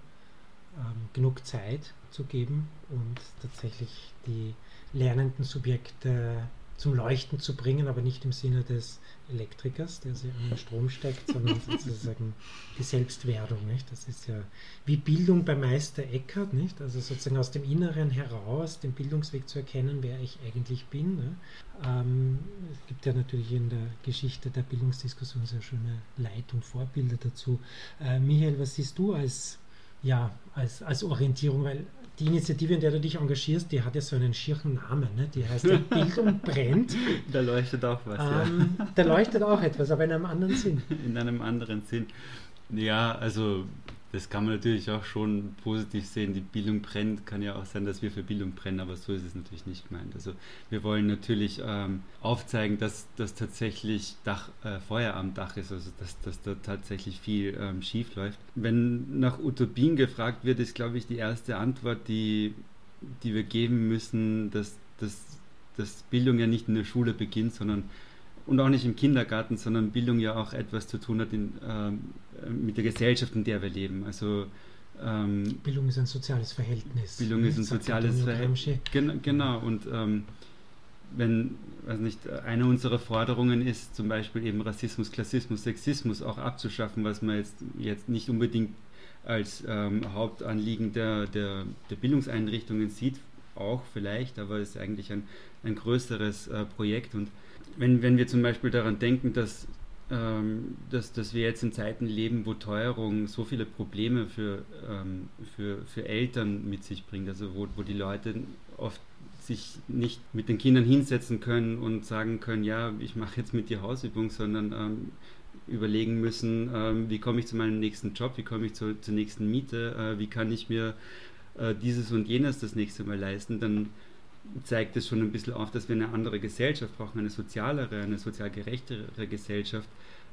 Ähm, genug Zeit zu geben und tatsächlich die lernenden Subjekte zum Leuchten zu bringen, aber nicht im Sinne des Elektrikers, der sie an den Strom steckt, *laughs* sondern sozusagen die Selbstwerdung. Nicht? Das ist ja wie Bildung bei Meister Eckhart, nicht? also sozusagen aus dem Inneren heraus den Bildungsweg zu erkennen, wer ich eigentlich bin. Ne? Ähm, es gibt ja natürlich in der Geschichte der Bildungsdiskussion sehr schöne Leit- und Vorbilder dazu. Äh, Michael, was siehst du als ja, als, als Orientierung, weil die Initiative, in der du dich engagierst, die hat ja so einen schirchen Namen. Ne? Die heißt ja *laughs* Bildung brennt. Da leuchtet auch was. Ähm, ja. Da leuchtet auch etwas, aber in einem anderen Sinn. In einem anderen Sinn. Ja, also das kann man natürlich auch schon positiv sehen. Die Bildung brennt, kann ja auch sein, dass wir für Bildung brennen, aber so ist es natürlich nicht gemeint. Also wir wollen natürlich ähm, aufzeigen, dass das tatsächlich Dach, äh, Feuer am Dach ist, also dass, dass da tatsächlich viel ähm, schief läuft. Wenn nach Utopien gefragt wird, ist, glaube ich, die erste Antwort, die, die wir geben müssen, dass, dass, dass Bildung ja nicht in der Schule beginnt, sondern und auch nicht im Kindergarten, sondern Bildung ja auch etwas zu tun hat in, ähm, mit der Gesellschaft, in der wir leben. Also ähm, Bildung ist ein soziales Verhältnis. Bildung ist ein soziales Verhältnis. Gen genau, und ähm, wenn, weiß nicht, eine unserer Forderungen ist, zum Beispiel eben Rassismus, Klassismus, Sexismus auch abzuschaffen, was man jetzt, jetzt nicht unbedingt als ähm, Hauptanliegen der, der, der Bildungseinrichtungen sieht, auch vielleicht, aber es ist eigentlich ein, ein größeres äh, Projekt. Und wenn, wenn wir zum Beispiel daran denken, dass, ähm, dass, dass wir jetzt in Zeiten leben, wo Teuerung so viele Probleme für, ähm, für, für Eltern mit sich bringt, also wo, wo die Leute oft sich nicht mit den Kindern hinsetzen können und sagen können, ja, ich mache jetzt mit dir Hausübung, sondern ähm, überlegen müssen, ähm, wie komme ich zu meinem nächsten Job, wie komme ich zu, zur nächsten Miete, äh, wie kann ich mir äh, dieses und jenes das nächste Mal leisten, dann zeigt es schon ein bisschen auf, dass wir eine andere Gesellschaft brauchen, eine sozialere, eine sozial gerechtere Gesellschaft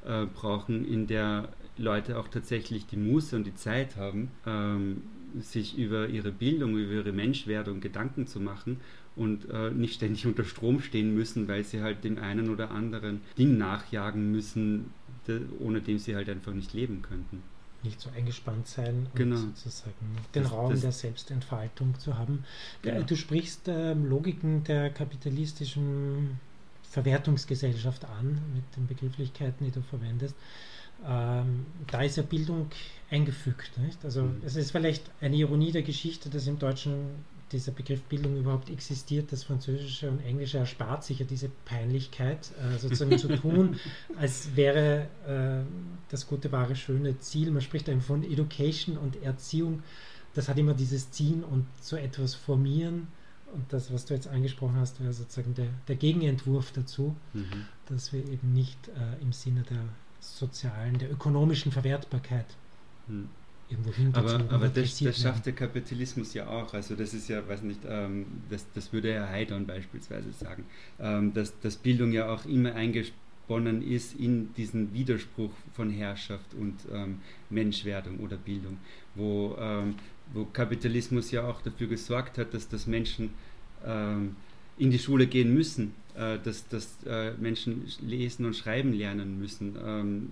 äh, brauchen, in der Leute auch tatsächlich die Muße und die Zeit haben, ähm, sich über ihre Bildung, über ihre Menschwerdung Gedanken zu machen und äh, nicht ständig unter Strom stehen müssen, weil sie halt dem einen oder anderen Ding nachjagen müssen, ohne dem sie halt einfach nicht leben könnten nicht so eingespannt sein genau. und sozusagen den das, Raum das der Selbstentfaltung zu haben. Genau. Du sprichst äh, Logiken der kapitalistischen Verwertungsgesellschaft an mit den Begrifflichkeiten, die du verwendest. Ähm, da ist ja Bildung eingefügt. Nicht? Also mhm. es ist vielleicht eine Ironie der Geschichte, dass im Deutschen dieser Begriff Bildung überhaupt existiert. Das Französische und Englische erspart sich ja diese Peinlichkeit, äh, sozusagen zu tun, *laughs* als wäre äh, das gute, wahre, schöne Ziel. Man spricht einfach von Education und Erziehung. Das hat immer dieses Ziehen und so etwas formieren. Und das, was du jetzt angesprochen hast, wäre sozusagen der, der Gegenentwurf dazu, mhm. dass wir eben nicht äh, im Sinne der sozialen, der ökonomischen Verwertbarkeit mhm irgendwo hin. Aber, aber das, das schafft der Kapitalismus ja auch. Also das ist ja, weiß nicht, ähm, das, das würde Herr Heidorn beispielsweise sagen, ähm, dass, dass Bildung ja auch immer eingesponnen ist in diesen Widerspruch von Herrschaft und ähm, Menschwerdung oder Bildung, wo, ähm, wo Kapitalismus ja auch dafür gesorgt hat, dass, dass Menschen ähm, in die Schule gehen müssen, äh, dass, dass äh, Menschen lesen und schreiben lernen müssen.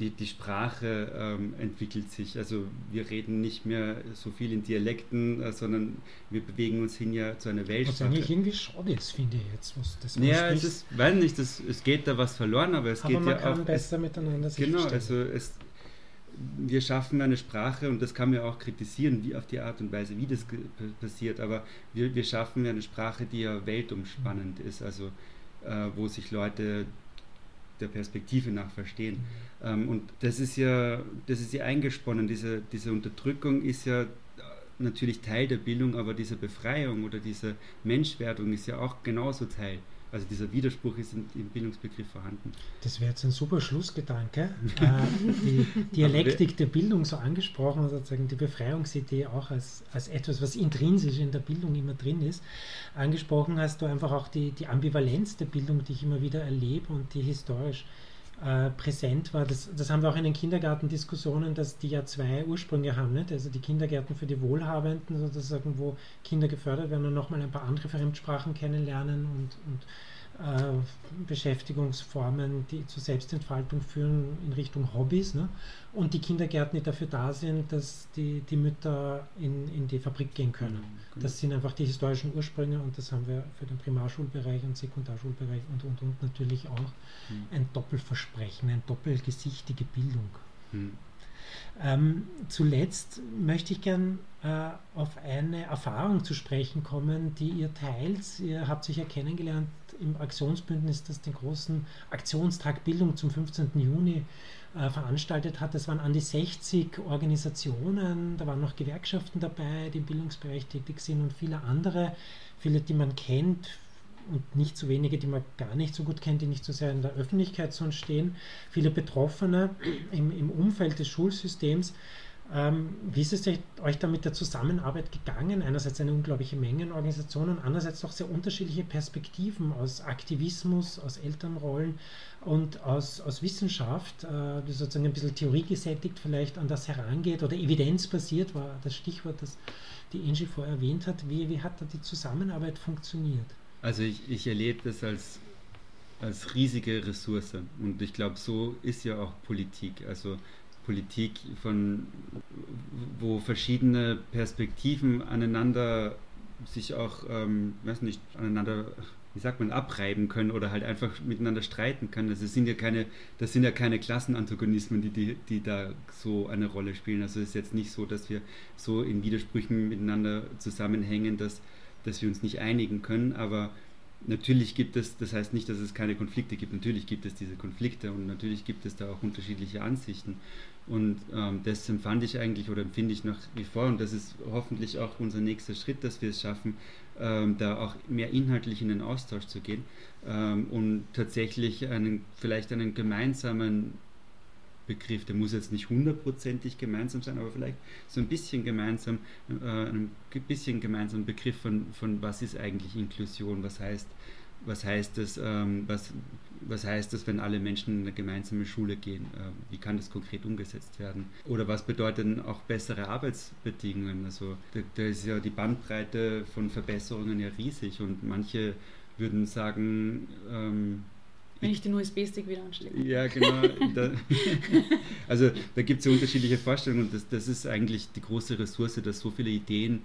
Die, die Sprache ähm, entwickelt sich. Also wir reden nicht mehr so viel in Dialekten, äh, sondern wir bewegen uns hin ja zu einer Weltsprache. Was eigentlich irgendwie schade ist, finde ich jetzt, was das Ja, es ist, weiß nicht, das, es geht da was verloren, aber es aber geht man ja kann auch... besser miteinander sich Genau, verstehen. also es, wir schaffen eine Sprache und das kann man auch kritisieren, wie auf die Art und Weise, wie das passiert, aber wir, wir schaffen eine Sprache, die ja weltumspannend ist, also äh, wo sich Leute der Perspektive nach verstehen. Ähm, und das ist ja, das ist ja eingesponnen, diese, diese Unterdrückung ist ja äh, natürlich Teil der Bildung, aber diese Befreiung oder diese Menschwerdung ist ja auch genauso Teil. Also dieser Widerspruch ist im, Bildungsbegriff vorhanden. Das wäre jetzt ein super Schlussgedanke. *laughs* äh, die Dialektik der Bildung so angesprochen, sozusagen die Befreiungsidee auch als, als etwas, was intrinsisch in der Bildung immer drin ist. Angesprochen hast du einfach auch die, die Ambivalenz der Bildung, die ich immer wieder erlebe und die historisch äh, präsent war. Das, das haben wir auch in den Kindergartendiskussionen, dass die ja zwei Ursprünge haben. Nicht? Also die Kindergärten für die Wohlhabenden, sozusagen, wo Kinder gefördert werden und nochmal ein paar andere Fremdsprachen kennenlernen und, und Beschäftigungsformen, die zur Selbstentfaltung führen in Richtung Hobbys. Ne? Und die Kindergärten, die dafür da sind, dass die, die Mütter in, in die Fabrik gehen können. Das sind einfach die historischen Ursprünge und das haben wir für den Primarschulbereich und Sekundarschulbereich und und und natürlich auch Mhm. ein Doppelversprechen, eine doppelgesichtige Bildung. Hm. Ähm, zuletzt möchte ich gern äh, auf eine Erfahrung zu sprechen kommen, die ihr teilt. Ihr habt sich ja kennengelernt im Aktionsbündnis, das den großen Aktionstag Bildung zum 15. Juni äh, veranstaltet hat. Das waren an die 60 Organisationen, da waren noch Gewerkschaften dabei, die im Bildungsbereich tätig sind und viele andere, viele, die man kennt, und nicht so wenige, die man gar nicht so gut kennt, die nicht so sehr in der Öffentlichkeit sonst stehen, viele Betroffene im, im Umfeld des Schulsystems. Ähm, wie ist es euch- da mit der Zusammenarbeit gegangen? Einerseits eine unglaubliche Menge an Organisationen, andererseits doch sehr unterschiedliche Perspektiven aus Aktivismus, aus Elternrollen und aus, aus Wissenschaft, äh, die sozusagen ein bisschen theoriegesättigt vielleicht an das herangeht oder evidenzbasiert war das Stichwort, das die Angie vorher erwähnt hat. Wie, wie hat da die Zusammenarbeit funktioniert? Also ich, ich erlebe das als, als riesige Ressource und ich glaube, so ist ja auch Politik. Also Politik von wo verschiedene Perspektiven aneinander sich auch, ähm, weiß nicht, aneinander, wie sagt man, abreiben können oder halt einfach miteinander streiten können. Also es sind ja keine, das sind ja keine Klassenantagonismen, die, die, die da so eine Rolle spielen. Also es ist jetzt nicht so, dass wir so in Widersprüchen miteinander zusammenhängen, dass, dass wir uns nicht einigen können, aber natürlich gibt es, das heißt nicht, dass es keine Konflikte gibt, natürlich gibt es diese Konflikte und natürlich gibt es da auch unterschiedliche Ansichten. Und ähm, das empfand ich eigentlich oder empfinde ich nach wie vor und das ist hoffentlich auch unser nächster Schritt, dass wir es schaffen, ähm, da auch mehr inhaltlich in den Austausch zu gehen ähm, und tatsächlich einen, vielleicht einen gemeinsamen Begriff, der muss jetzt nicht hundertprozentig gemeinsam sein, aber vielleicht so ein bisschen gemeinsam, äh, ein bisschen gemeinsamen Begriff von, von was ist eigentlich Inklusion, was heißt, was heißt das, ähm, was, was heißt das, wenn alle Menschen in eine gemeinsame Schule gehen? Äh, wie kann das konkret umgesetzt werden? Oder was bedeuten auch bessere Arbeitsbedingungen? Also da, da ist ja die Bandbreite von Verbesserungen ja riesig und manche würden sagen, ähm, Wenn ich den USB-Stick wieder anstecke. ja, genau. Da, *laughs* also da gibt es ja unterschiedliche Vorstellungen und das, das ist eigentlich die große Ressource, dass so viele Ideen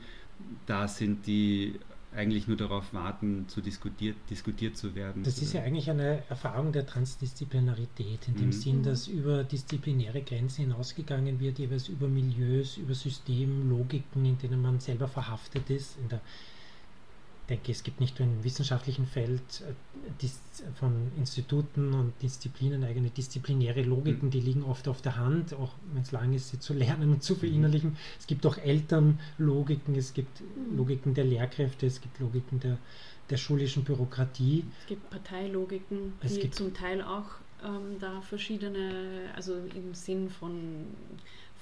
da sind, die eigentlich nur darauf warten, zu diskutiert, diskutiert zu werden. Das ist ja eigentlich eine Erfahrung der Transdisziplinarität, in dem Mhm. Sinn, dass über disziplinäre Grenzen hinausgegangen wird, jeweils über Milieus, über Systemlogiken, in denen man selber verhaftet ist. In der, denke, es gibt nicht nur im wissenschaftlichen Feld äh, von Instituten und Disziplinen eigene disziplinäre Logiken, die liegen oft auf der Hand, auch wenn es lang ist, sie zu *laughs* lernen und zu verinnerlichen. Es gibt auch Elternlogiken, es gibt Logiken der Lehrkräfte, es gibt Logiken der, der schulischen Bürokratie. Es gibt Parteilogiken, Es die gibt- zum Teil auch ähm, da verschiedene, also im Sinn von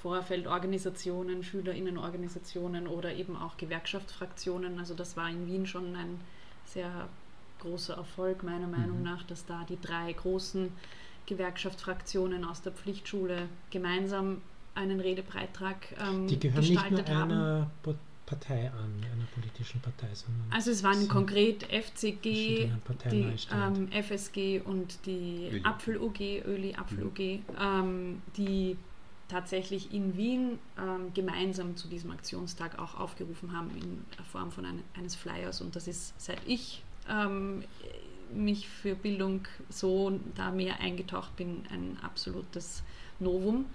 Vorfeldorganisationen, Schülerinnenorganisationen oder eben auch Gewerkschaftsfraktionen. Also das war in Wien schon ein sehr großer Erfolg meiner Meinung mhm. nach, dass da die drei großen Gewerkschaftsfraktionen aus der Pflichtschule gemeinsam einen Redebeitrag ähm, Die gehören nicht nur einer Partei an, einer politischen Partei, sondern. Also es waren konkret FCG, die ähm, FSG und die Apfel-UG, Öli-Apfel-UG, mhm. ähm, die tatsächlich in Wien ähm, gemeinsam zu diesem Aktionstag auch aufgerufen haben in Form von ein, eines Flyers. Und das ist seit ich ähm, mich für Bildung so da mehr eingetaucht bin, ein absolutes Novum.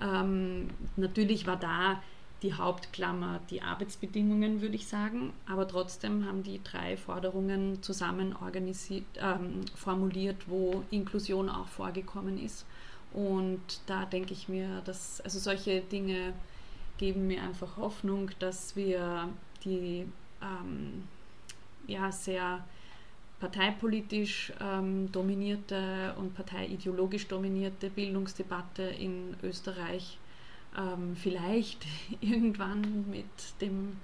Ähm, natürlich war da die Hauptklammer die Arbeitsbedingungen, würde ich sagen, aber trotzdem haben die drei Forderungen zusammen organisiert, ähm, formuliert, wo Inklusion auch vorgekommen ist. Und da denke ich mir, dass also solche Dinge geben mir einfach Hoffnung, dass wir die ähm, ja, sehr parteipolitisch ähm, dominierte und parteiideologisch dominierte Bildungsdebatte in Österreich ähm, vielleicht *laughs* irgendwann mit dem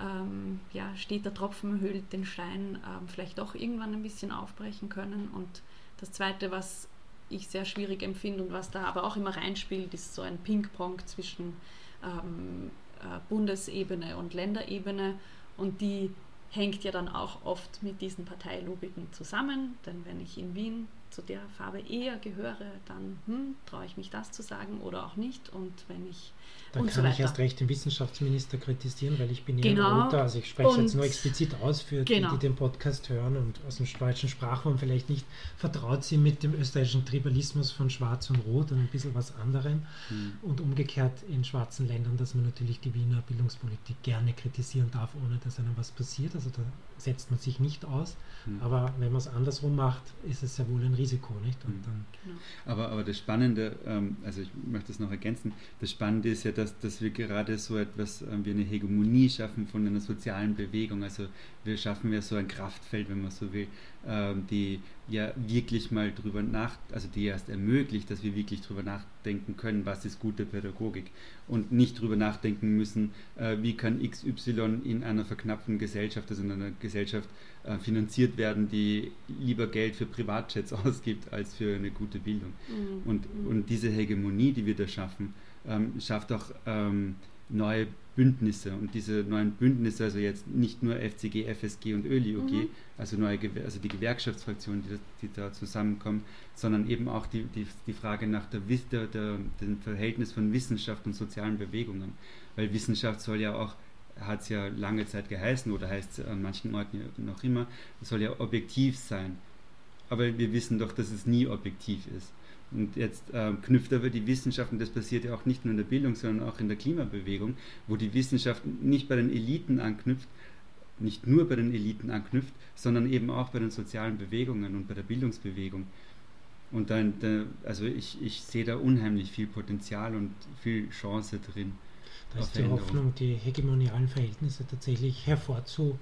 ähm, ja, steht der Tropfen höhlt den Stein, ähm, vielleicht auch irgendwann ein bisschen aufbrechen können. Und das Zweite, was ich sehr schwierig empfinde und was da aber auch immer reinspielt, ist so ein Ping-Pong zwischen ähm, äh, Bundesebene und Länderebene. Und die hängt ja dann auch oft mit diesen Parteilogiken zusammen, denn wenn ich in Wien zu der Farbe eher gehöre, dann hm, traue ich mich das zu sagen oder auch nicht. Und wenn ich dann kann so ich erst recht den Wissenschaftsminister kritisieren, weil ich bin ja genau. Roter, also ich spreche jetzt nur explizit aus für genau. die, die den Podcast hören und aus dem deutschen Sprachraum vielleicht nicht vertraut sind mit dem österreichischen Tribalismus von Schwarz und Rot und ein bisschen was anderem. Mhm. Und umgekehrt in schwarzen Ländern, dass man natürlich die Wiener Bildungspolitik gerne kritisieren darf, ohne dass einem was passiert. Also da setzt man sich nicht aus. Mhm. Aber wenn man es andersrum macht, ist es ja wohl ein Risiko, nicht? Mhm. Genau. aber, aber das Spannende, ähm, also ich möchte es noch ergänzen, das Spannende ist ja, dass, dass wir gerade so etwas ähm, wie eine Hegemonie schaffen von einer sozialen Bewegung. Also wir schaffen ja so ein Kraftfeld, wenn man so will, ähm, die ja wirklich mal drüber nach, also die erst ermöglicht, dass wir wirklich drüber nachdenken können, was ist gute Pädagogik und nicht drüber nachdenken müssen, äh, wie kann XY in einer verknappten Gesellschaft, also in einer Gesellschaft äh, finanziert werden, die lieber Geld für Privatjets *laughs* ausgibt als für eine gute Bildung. Mhm. Und, und diese Hegemonie, die wir da schaffen, ähm, schafft auch ähm, neue Bündnisse und diese neuen Bündnisse, also jetzt nicht nur FCG, FSG und ÖLI-UG, mhm. also, neue, also die Gewerkschaftsfraktionen, die, die, da zusammenkommen, sondern eben auch die, die, die Frage nach der, der, der, dem Verhältnis von Wissenschaft und sozialen Bewegungen. Weil Wissenschaft soll ja auch, hat es ja lange Zeit geheißen oder heißt es an manchen Orten noch immer, soll ja objektiv sein. Aber wir wissen doch, dass es nie objektiv ist. Und jetzt äh, knüpft aber die Wissenschaft, und das passiert ja auch nicht nur in der Bildung, sondern auch in der Klimabewegung, wo die Wissenschaft nicht bei den Eliten anknüpft, nicht nur bei den Eliten anknüpft, sondern eben auch bei den sozialen Bewegungen und bei der Bildungsbewegung. Und dann, da, also ich, ich sehe da unheimlich viel Potenzial und viel Chance drin. Da ist die Hoffnung, die hegemonialen Verhältnisse tatsächlich hervorzulocken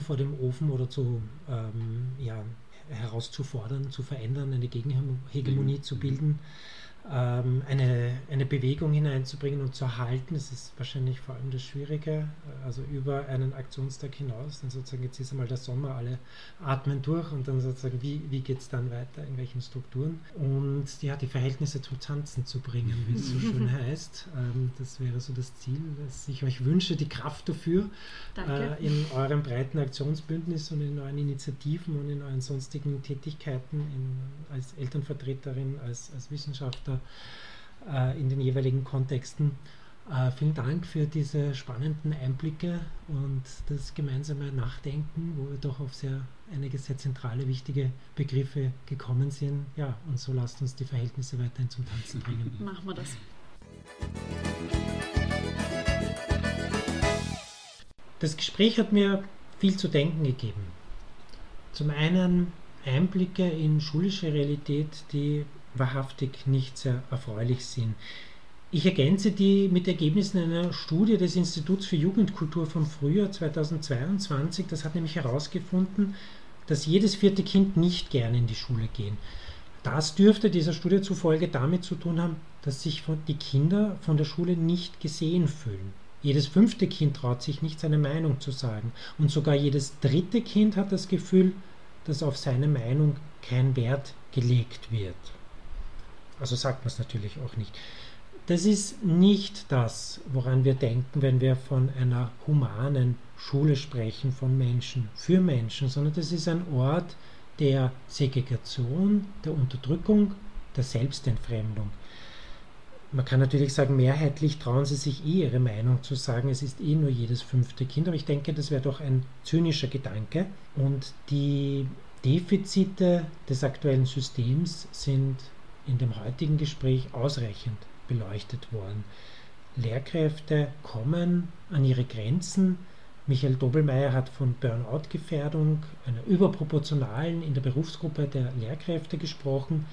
vor dem Ofen oder zu ähm, ja, herauszufordern, zu verändern, eine Gegenhegemonie mhm. zu bilden ähm, eine, eine Bewegung hineinzubringen und zu erhalten. Das ist wahrscheinlich vor allem das Schwierige, also über einen Aktionstag hinaus. Dann sozusagen, jetzt ist einmal der Sommer, alle atmen durch und dann sozusagen, wie, wie geht es dann weiter, in welchen Strukturen? Und ja, die Verhältnisse zum Tanzen zu bringen, wie es so schön *laughs* heißt. Ähm, das wäre so das Ziel, dass ich euch wünsche, die Kraft dafür äh, in eurem breiten Aktionsbündnis und in euren Initiativen und in euren sonstigen Tätigkeiten in, als Elternvertreterin, als, als Wissenschaftler äh, in den jeweiligen Kontexten. Äh, vielen Dank für diese spannenden Einblicke und das gemeinsame Nachdenken, wo wir doch auf sehr einige sehr zentrale, wichtige Begriffe gekommen sind. Ja, und so lasst uns die Verhältnisse weiterhin zum Tanzen bringen. *laughs* Machen wir das. Das Gespräch hat mir viel zu denken gegeben. Zum einen Einblicke in schulische Realität, die wahrhaftig nicht sehr erfreulich sind. Ich ergänze die mit Ergebnissen einer Studie des Instituts für Jugendkultur vom Frühjahr 2022. Das hat nämlich herausgefunden, dass jedes vierte Kind nicht gerne in die Schule gehen. Das dürfte dieser Studie zufolge damit zu tun haben, dass sich die Kinder von der Schule nicht gesehen fühlen. Jedes fünfte Kind traut sich nicht seine Meinung zu sagen. Und sogar jedes dritte Kind hat das Gefühl, dass auf seine Meinung kein Wert gelegt wird. Also sagt man es natürlich auch nicht. Das ist nicht das, woran wir denken, wenn wir von einer humanen Schule sprechen, von Menschen für Menschen, sondern das ist ein Ort der Segregation, der Unterdrückung, der Selbstentfremdung. Man kann natürlich sagen, mehrheitlich trauen sie sich eh ihre Meinung zu sagen, es ist eh nur jedes fünfte Kind, aber ich denke, das wäre doch ein zynischer Gedanke. Und die Defizite des aktuellen Systems sind in dem heutigen Gespräch ausreichend beleuchtet worden. Lehrkräfte kommen an ihre Grenzen. Michael Dobelmeier hat von Burnout-Gefährdung, einer überproportionalen in der Berufsgruppe der Lehrkräfte gesprochen.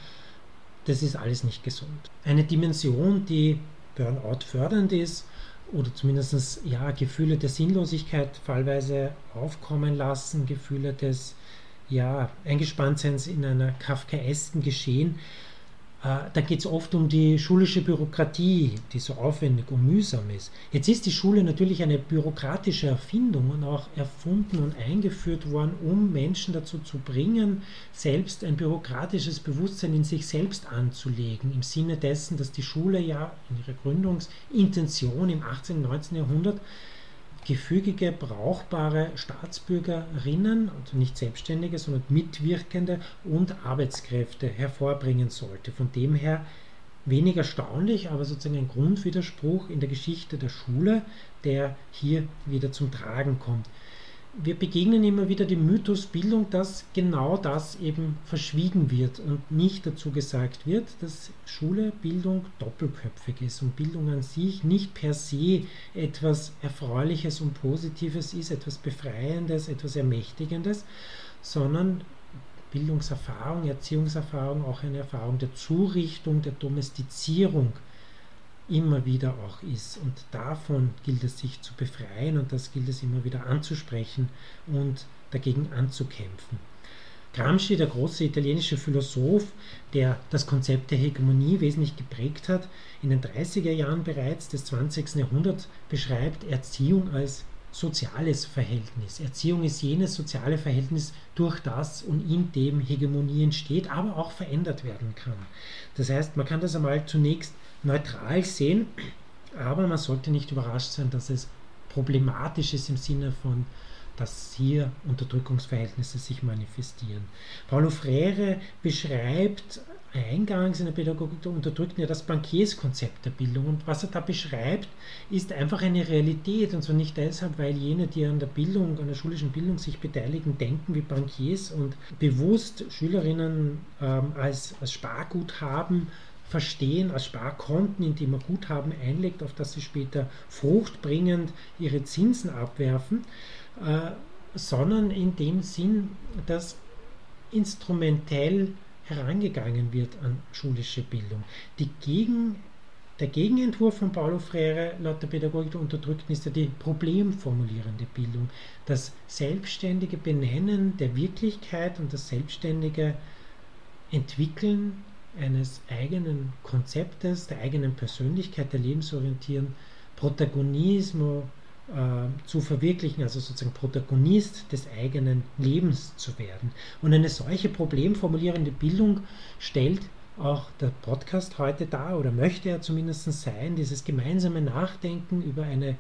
Das ist alles nicht gesund. Eine Dimension, die Burnout fördernd ist oder zumindest ja, Gefühle der Sinnlosigkeit fallweise aufkommen lassen, Gefühle des ja, Eingespanntseins in einer kafkaesken Geschehen, da geht es oft um die schulische Bürokratie, die so aufwendig und mühsam ist. Jetzt ist die Schule natürlich eine bürokratische Erfindung und auch erfunden und eingeführt worden, um Menschen dazu zu bringen, selbst ein bürokratisches Bewusstsein in sich selbst anzulegen, im Sinne dessen, dass die Schule ja in ihrer Gründungsintention im 18. und 19. Jahrhundert gefügige, brauchbare Staatsbürgerinnen, also nicht Selbstständige, sondern Mitwirkende und Arbeitskräfte hervorbringen sollte. Von dem her wenig erstaunlich, aber sozusagen ein Grundwiderspruch in der Geschichte der Schule, der hier wieder zum Tragen kommt wir begegnen immer wieder dem Mythos Bildung, dass genau das eben verschwiegen wird und nicht dazu gesagt wird, dass Schule, Bildung doppelköpfig ist und Bildung an sich nicht per se etwas Erfreuliches und Positives ist, etwas Befreiendes, etwas Ermächtigendes, sondern Bildungserfahrung, Erziehungserfahrung auch eine Erfahrung der Zurichtung, der Domestizierung immer wieder auch ist. Und davon gilt es sich zu befreien und das gilt es immer wieder anzusprechen und dagegen anzukämpfen. Gramsci, der große italienische Philosoph, der das Konzept der Hegemonie wesentlich geprägt hat, in den 30er Jahren bereits des 20. Jahrhunderts beschreibt Erziehung als soziales Verhältnis. Erziehung ist jenes soziale Verhältnis, durch das und in dem Hegemonie entsteht, aber auch verändert werden kann. Das heißt, man kann das einmal zunächst neutral sehen, aber man sollte nicht überrascht sein, dass es problematisch ist im Sinne von, dass hier Unterdrückungsverhältnisse sich manifestieren. Paulo Freire beschreibt eingangs in der Pädagogik der Unterdrückten ja das Bankierskonzept der Bildung. Und was er da beschreibt, ist einfach eine Realität. Und zwar nicht deshalb, weil jene, die an der Bildung, an der schulischen Bildung sich beteiligen, denken wie Bankiers und bewusst Schülerinnen ähm, als, als Spargut haben verstehen als Sparkonten, indem man Guthaben einlegt, auf das sie später fruchtbringend ihre Zinsen abwerfen, äh, sondern in dem Sinn, dass instrumentell herangegangen wird an schulische Bildung. Gegen, der Gegenentwurf von Paulo Freire laut der Pädagogik der Unterdrückten ist ja die problemformulierende Bildung, das selbstständige Benennen der Wirklichkeit und das selbstständige Entwickeln eines eigenen Konzeptes, der eigenen Persönlichkeit, der Lebensorientierung, Protagonismus äh, zu verwirklichen, also sozusagen Protagonist des eigenen Lebens zu werden. Und eine solche problemformulierende Bildung stellt auch der Podcast heute dar oder möchte er zumindest sein, dieses gemeinsame Nachdenken über eine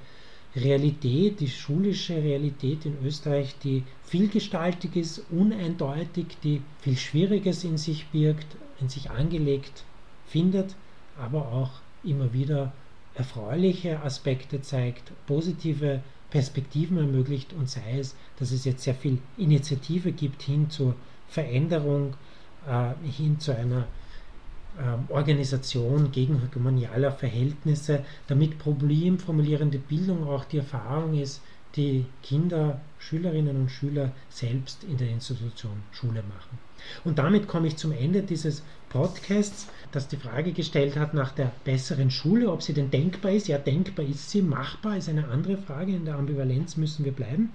Realität, die schulische Realität in Österreich, die vielgestaltig ist, uneindeutig, die viel Schwieriges in sich birgt, in sich angelegt findet, aber auch immer wieder erfreuliche Aspekte zeigt, positive Perspektiven ermöglicht und sei es, dass es jetzt sehr viel Initiative gibt hin zur Veränderung, äh, hin zu einer Organisation gegen hegemonialer Verhältnisse, damit problemformulierende Bildung auch die Erfahrung ist, die Kinder, Schülerinnen und Schüler selbst in der Institution Schule machen. Und damit komme ich zum Ende dieses Podcasts, das die Frage gestellt hat nach der besseren Schule, ob sie denn denkbar ist. Ja, denkbar ist sie, machbar ist eine andere Frage. In der Ambivalenz müssen wir bleiben.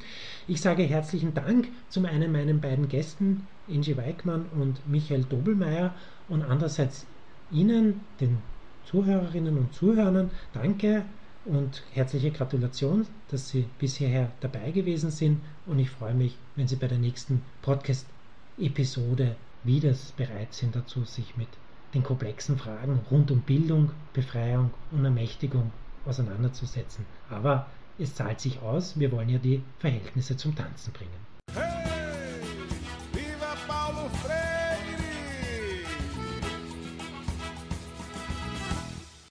Ich sage herzlichen Dank zum einen meinen beiden Gästen, Angie Weikmann und Michael Dobelmeier, und andererseits Ihnen, den Zuhörerinnen und Zuhörern, danke und herzliche Gratulation, dass Sie bis hierher dabei gewesen sind und ich freue mich, wenn Sie bei der nächsten Podcast-Episode wieder bereit sind dazu, sich mit den komplexen Fragen rund um Bildung, Befreiung und Ermächtigung auseinanderzusetzen. Aber es zahlt sich aus, wir wollen ja die Verhältnisse zum Tanzen bringen.